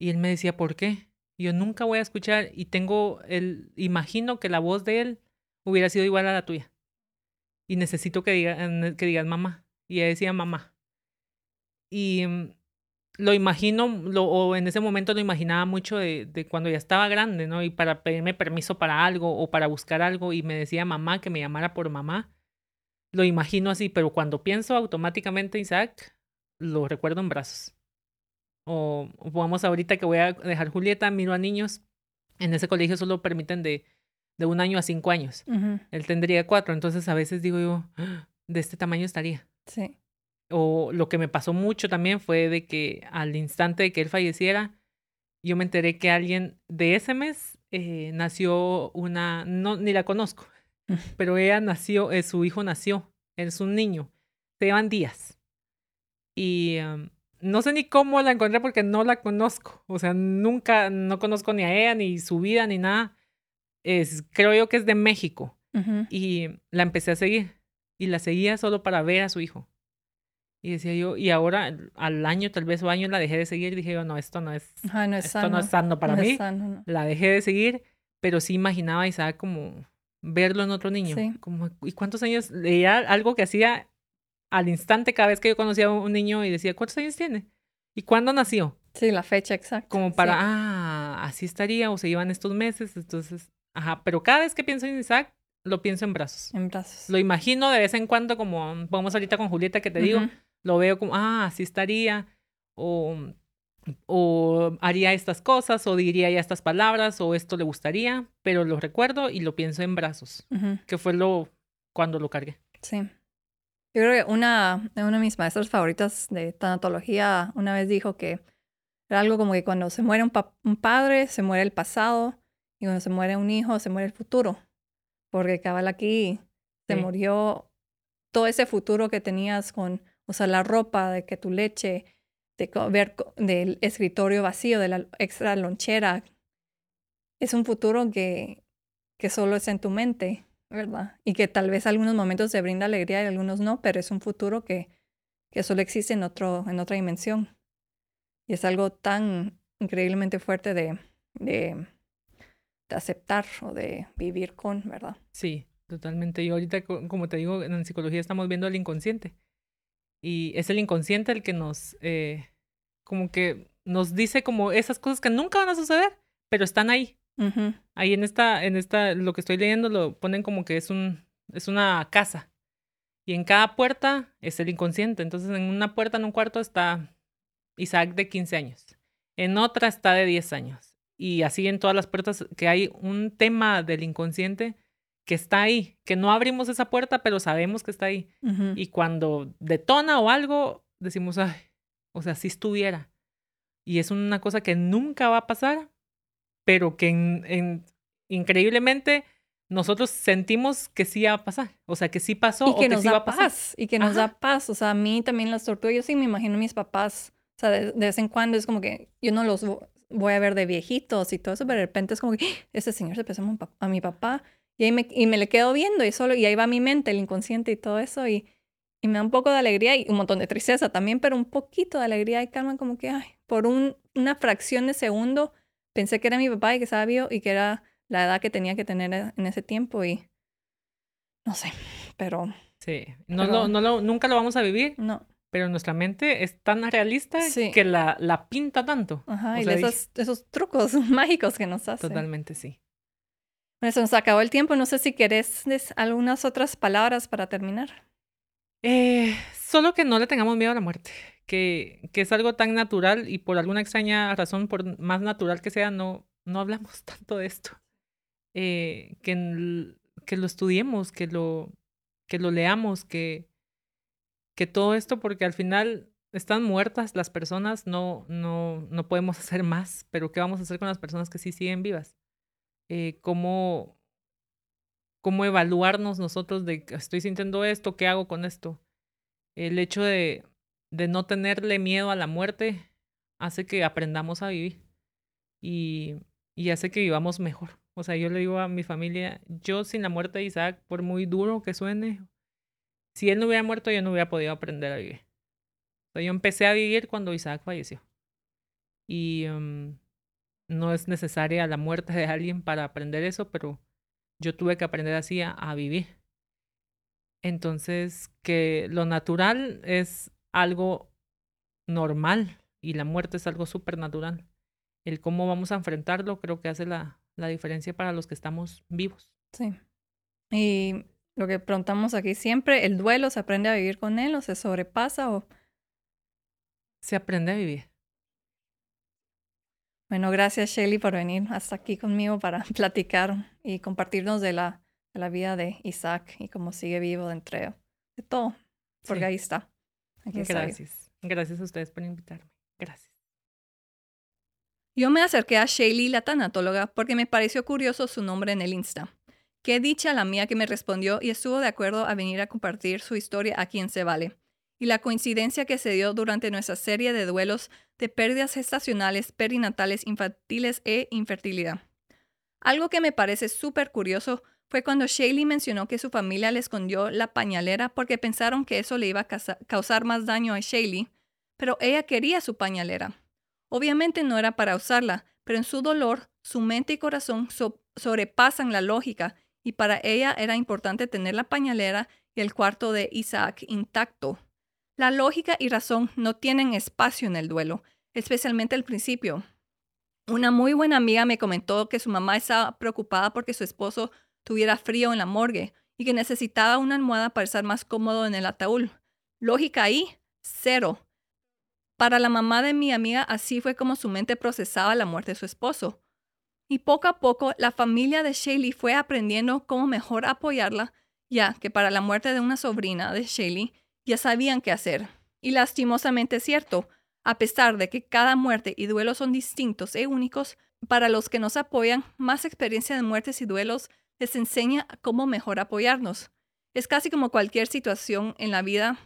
Y él me decía, ¿por qué? yo nunca voy a escuchar y tengo el, imagino que la voz de él hubiera sido igual a la tuya. Y necesito que, diga, que digas mamá. Y ella decía mamá. Y mm, lo imagino, lo, o en ese momento lo imaginaba mucho de, de, cuando ya estaba grande, ¿no? Y para pedirme permiso para algo o para buscar algo y me decía mamá que me llamara por mamá. Lo imagino así, pero cuando pienso automáticamente Isaac, lo recuerdo en brazos. O, vamos ahorita que voy a dejar Julieta, miro a niños. En ese colegio solo permiten de, de un año a cinco años. Él tendría cuatro, entonces a veces digo yo, ah, de este tamaño estaría. Sí. O lo que me pasó mucho también fue de que al instante de que él falleciera, yo me enteré que alguien de ese mes eh, nació una, no, ni la conozco, pero ella nació, eh, su hijo nació, es un niño, se llevan días. Y no sé ni cómo la encontré porque no la conozco, o sea, nunca, no conozco ni a ella, ni su vida, ni nada. Es, creo yo que es de México. Y la empecé a seguir. Y la seguía solo para ver a su hijo. Y decía yo, y ahora al año, tal vez o año, la dejé de seguir. Dije yo, no, esto no es, no es esto no es sano para mí. La dejé de seguir, pero sí imaginaba y Isaac como verlo en otro niño. Como, ¿Y cuántos años? Leía algo que hacía al instante cada vez que yo conocía a un niño y decía, ¿cuántos años tiene? ¿Y cuándo nació? Sí, la fecha exacta. Como para, ah, así estaría o se iban estos meses. Entonces, ajá, pero cada vez que pienso en Isaac, lo pienso en brazos. En brazos. Lo imagino de vez en cuando, como vamos ahorita con Julieta que te digo, lo veo como, ah, así estaría, o, o haría estas cosas, o diría ya estas palabras, o esto le gustaría, pero lo recuerdo y lo pienso en brazos, que fue lo cuando lo cargué. Sí. Yo creo que una, una de mis maestras favoritas de tanatología una vez dijo que era algo como que cuando se muere un, un padre, se muere el pasado, y cuando se muere un hijo, se muere el futuro. Porque cabal aquí se murió todo ese futuro que tenías con o sea, la ropa, de que tu leche, de ver del escritorio vacío, de la extra lonchera. Es un futuro que, que solo es en tu mente, ¿verdad? Y que tal vez algunos momentos te brinda alegría y algunos no, pero es un futuro que, que solo existe en, otro, en otra dimensión. Y es algo tan increíblemente fuerte de, de, aceptar o de vivir con, ¿verdad? Sí, totalmente. Y ahorita, como te digo, en psicología estamos viendo el inconsciente. Y es el inconsciente el que nos, eh, como que nos dice como esas cosas que nunca van a suceder, pero están ahí. Ahí en esta, en esta, lo que estoy leyendo lo ponen como que es un, es una casa. Y en cada puerta es el inconsciente. Entonces en una puerta, en un cuarto está Isaac de 15 años. En otra está de 10 años. Y así en todas las puertas que hay un tema del inconsciente que está ahí, que no abrimos esa puerta, pero sabemos que está ahí. Y cuando detona o algo, decimos, ay, o sea, si estuviera. Y es una cosa que nunca va a pasar, pero que en, increíblemente nosotros sentimos que sí va a pasar. O sea, que sí pasó y que o nos sí da va a pasar. Paz, y que nos da paz. O sea, a mí también las tortugas, yo sí me imagino a mis papás. O sea, de, vez en cuando es como que yo no los voy a ver de viejitos y todo eso, pero de repente es como que ¡Ah! ese señor se parece a mi papá y, ahí me, y me le quedo viendo y solo, y ahí va mi mente, el inconsciente y todo eso, y, y me da un poco de alegría y un montón de tristeza también, pero un poquito de alegría y calma, como que, ay, por un, una fracción de segundo pensé que era mi papá y que estaba vivo y que era la edad que tenía que tener en ese tiempo y no sé, pero... Sí, no, no, no nunca lo vamos a vivir. No. Pero nuestra mente es tan realista que la, la pinta tanto. Ajá, y esos, esos trucos (laughs) mágicos que nos hace. Totalmente, sí. Bueno, se nos acabó el tiempo. No sé si querés algunas otras palabras para terminar. Eh, solo que no le tengamos miedo a la muerte, que, que es algo tan natural y por alguna extraña razón, por más natural que sea, no, no hablamos (laughs) tanto de esto. Eh, que, que lo estudiemos, que lo, que lo leamos, que, que todo esto, porque al final están muertas las personas, no, no, no podemos hacer más, pero ¿qué vamos a hacer con las personas que sí siguen vivas? Eh, cómo, cómo evaluarnos nosotros de estoy sintiendo esto, ¿qué hago con esto? El hecho de, de no tenerle miedo a la muerte hace que aprendamos a vivir y, y hace que vivamos mejor. O sea, yo le digo a mi familia, yo sin la muerte de Isaac, por muy duro que suene, si él no hubiera muerto, yo no hubiera podido aprender a vivir. Yo empecé a vivir cuando Isaac falleció. y em, no es necesaria la muerte de alguien para aprender eso, pero yo tuve que aprender así a, vivir. Entonces, que lo natural es algo normal y la muerte es algo supernatural. El cómo vamos a enfrentarlo creo que hace la, la diferencia para los que estamos vivos. Sí. Y lo que preguntamos aquí siempre, ¿el duelo se aprende a vivir con él o se sobrepasa o...? Se aprende a vivir. Bueno, gracias Shelly por venir hasta aquí conmigo para (laughs) platicar y compartirnos de la, de la vida de Isaac y cómo sigue vivo dentro de todo. Porque ahí está. gracias. Gracias a ustedes por invitarme. Gracias. Yo me acerqué a Shelly, la tanatóloga, porque me pareció curioso su nombre en el Insta. Qué dicha la mía que me respondió y estuvo de acuerdo a venir a compartir su historia aquí en Se Vale. Y la coincidencia que se dio durante nuestra serie de duelos de pérdidas gestacionales, perinatales, infantiles e infertilidad. Algo que me parece súper curioso fue cuando Shaylee mencionó que su familia le escondió la pañalera porque pensaron que eso le iba a causar más daño a Shaylee, pero ella quería su pañalera. Obviamente no era para usarla, pero en su dolor, su mente y corazón sobrepasan la lógica y para ella era importante tener la pañalera y el cuarto de Isaac intacto. La lógica y razón no tienen espacio en el duelo, especialmente al principio. Una muy buena amiga me comentó que su mamá estaba preocupada porque su esposo tuviera frío en la morgue y que necesitaba una almohada para estar más cómodo en el ataúd. Lógica ahí, cero. Para la mamá de mi amiga así fue como su mente procesaba la muerte de su esposo. Y poco a poco la familia de Shaylee fue aprendiendo cómo mejor apoyarla, ya que para la muerte de una sobrina de Shaylee ya sabían qué hacer. Y lastimosamente es cierto, a pesar de que cada muerte y duelo son distintos e únicos, para los que nos apoyan, más experiencia de muertes y duelos les enseña cómo mejor apoyarnos. Es casi como cualquier situación en la vida,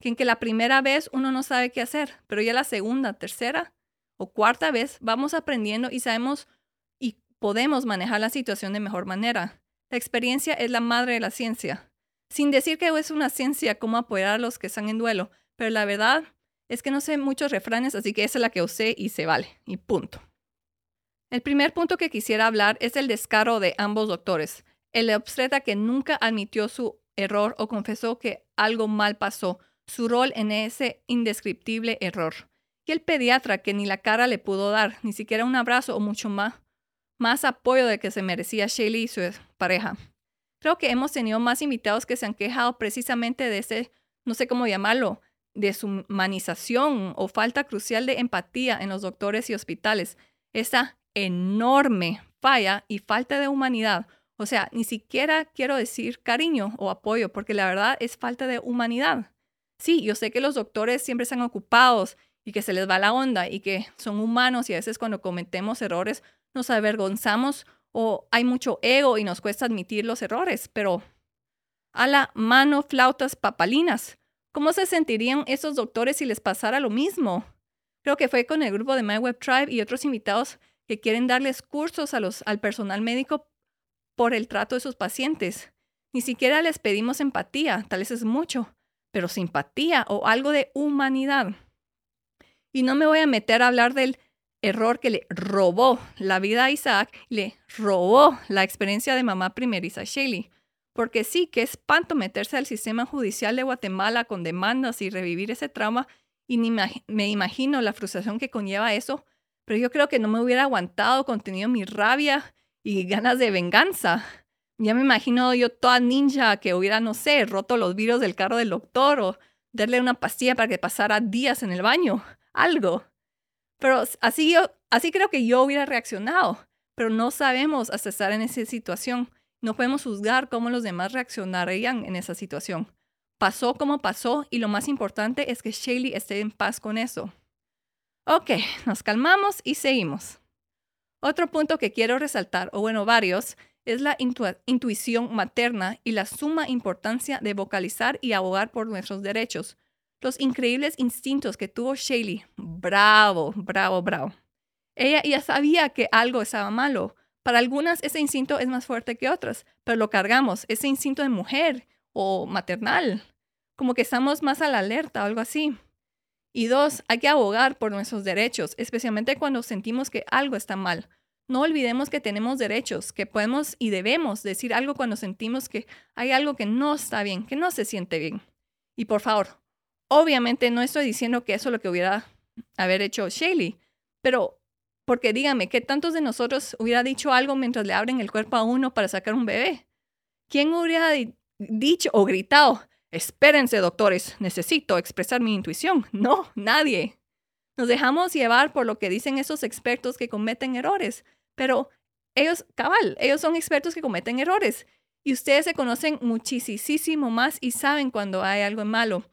que en que la primera vez uno no sabe qué hacer, pero ya la segunda, tercera o cuarta vez vamos aprendiendo y sabemos podemos manejar la situación de mejor manera. La experiencia es la madre de la ciencia. Sin decir que es una ciencia cómo apoyar a los que están en duelo, pero la verdad es que no sé muchos refranes, así que esa es la que usé y se vale, y punto. El primer punto que quisiera hablar es el descaro de ambos doctores. El obstetra que nunca admitió su error o confesó que algo mal pasó, su rol en ese indescriptible error. Y el pediatra que ni la cara le pudo dar, ni siquiera un abrazo o mucho más, más apoyo de que se merecía Shelly y su pareja. Creo que hemos tenido más invitados que se han quejado precisamente de ese, no sé cómo llamarlo, deshumanización o falta crucial de empatía en los doctores y hospitales. Esa enorme falla y falta de humanidad. O sea, ni siquiera quiero decir cariño o apoyo, porque la verdad es falta de humanidad. Sí, yo sé que los doctores siempre están ocupados y que se les va la onda y que son humanos y a veces cuando cometemos errores nos avergonzamos o hay mucho ego y nos cuesta admitir los errores, pero a la mano flautas papalinas. ¿Cómo se sentirían esos doctores si les pasara lo mismo? Creo que fue con el grupo de My Web Tribe y otros invitados que quieren darles cursos a los, al personal médico por el trato de sus pacientes. Ni siquiera les pedimos empatía, tal vez es mucho, pero simpatía o algo de humanidad. Y no me voy a meter a hablar del error que le robó la vida a Isaac, le robó la experiencia de mamá primeriza Shelly. Porque sí, qué espanto meterse al sistema judicial de Guatemala con demandas y revivir ese trauma. Y ni me imagino la frustración que conlleva eso. Pero yo creo que no me hubiera aguantado, contenido mi rabia y ganas de venganza. Ya me imagino yo toda ninja que hubiera, no sé, roto los virus del carro del doctor o darle una pastilla para que pasara días en el baño. Algo. Pero así, yo, así creo que yo hubiera reaccionado, pero no sabemos hasta estar en esa situación. No podemos juzgar cómo los demás reaccionarían en esa situación. Pasó como pasó y lo más importante es que Shaylee esté en paz con eso. Ok, nos calmamos y seguimos. Otro punto que quiero resaltar, o bueno, varios, es la intuición materna y la suma importancia de vocalizar y abogar por nuestros derechos, los increíbles instintos que tuvo Shaylee. Bravo, bravo, bravo. Ella ya sabía que algo estaba malo. Para algunas ese instinto es más fuerte que otras, pero lo cargamos, ese instinto de mujer o maternal, como que estamos más a la alerta o algo así. Y dos, hay que abogar por nuestros derechos, especialmente cuando sentimos que algo está mal. No olvidemos que tenemos derechos, que podemos y debemos decir algo cuando sentimos que hay algo que no está bien, que no se siente bien. Y por favor, obviamente no estoy diciendo que eso es lo que hubiera haber hecho Shaley, pero porque dígame, ¿qué tantos de nosotros hubiera dicho algo mientras le abren el cuerpo a uno para sacar un bebé? ¿Quién hubiera dicho o gritado, espérense doctores, necesito expresar mi intuición? No, nadie. Nos dejamos llevar por lo que dicen esos expertos que cometen errores, pero ellos, cabal, ellos son expertos que cometen errores y ustedes se conocen muchísimo más y saben cuando hay algo malo.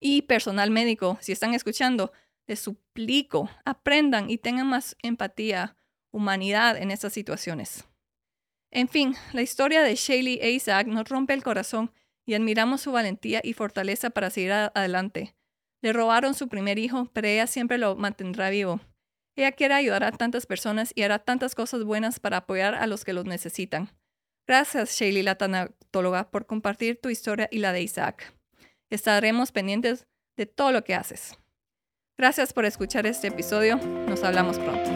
Y personal médico, si están escuchando, les suplico, aprendan y tengan más empatía, humanidad en estas situaciones. En fin, la historia de Shaylee e Isaac nos rompe el corazón y admiramos su valentía y fortaleza para seguir adelante. Le robaron su primer hijo, pero ella siempre lo mantendrá vivo. Ella quiere ayudar a tantas personas y hará tantas cosas buenas para apoyar a los que los necesitan. Gracias, Shaylee, la tanatóloga, por compartir tu historia y la de Isaac. Estaremos pendientes de todo lo que haces. Gracias por escuchar este episodio. Nos hablamos pronto.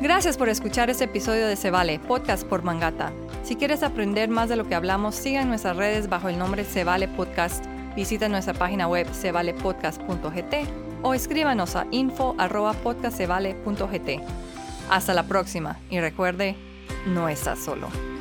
Gracias por escuchar este episodio de Se Vale, podcast por Mangata. Si quieres aprender más de lo que hablamos, siga en nuestras redes bajo el nombre Se Vale Podcast Visita nuestra página web sevalepodcast.gt o escríbanos a info.podcastsevale.gt. Hasta la próxima y recuerde, no estás solo.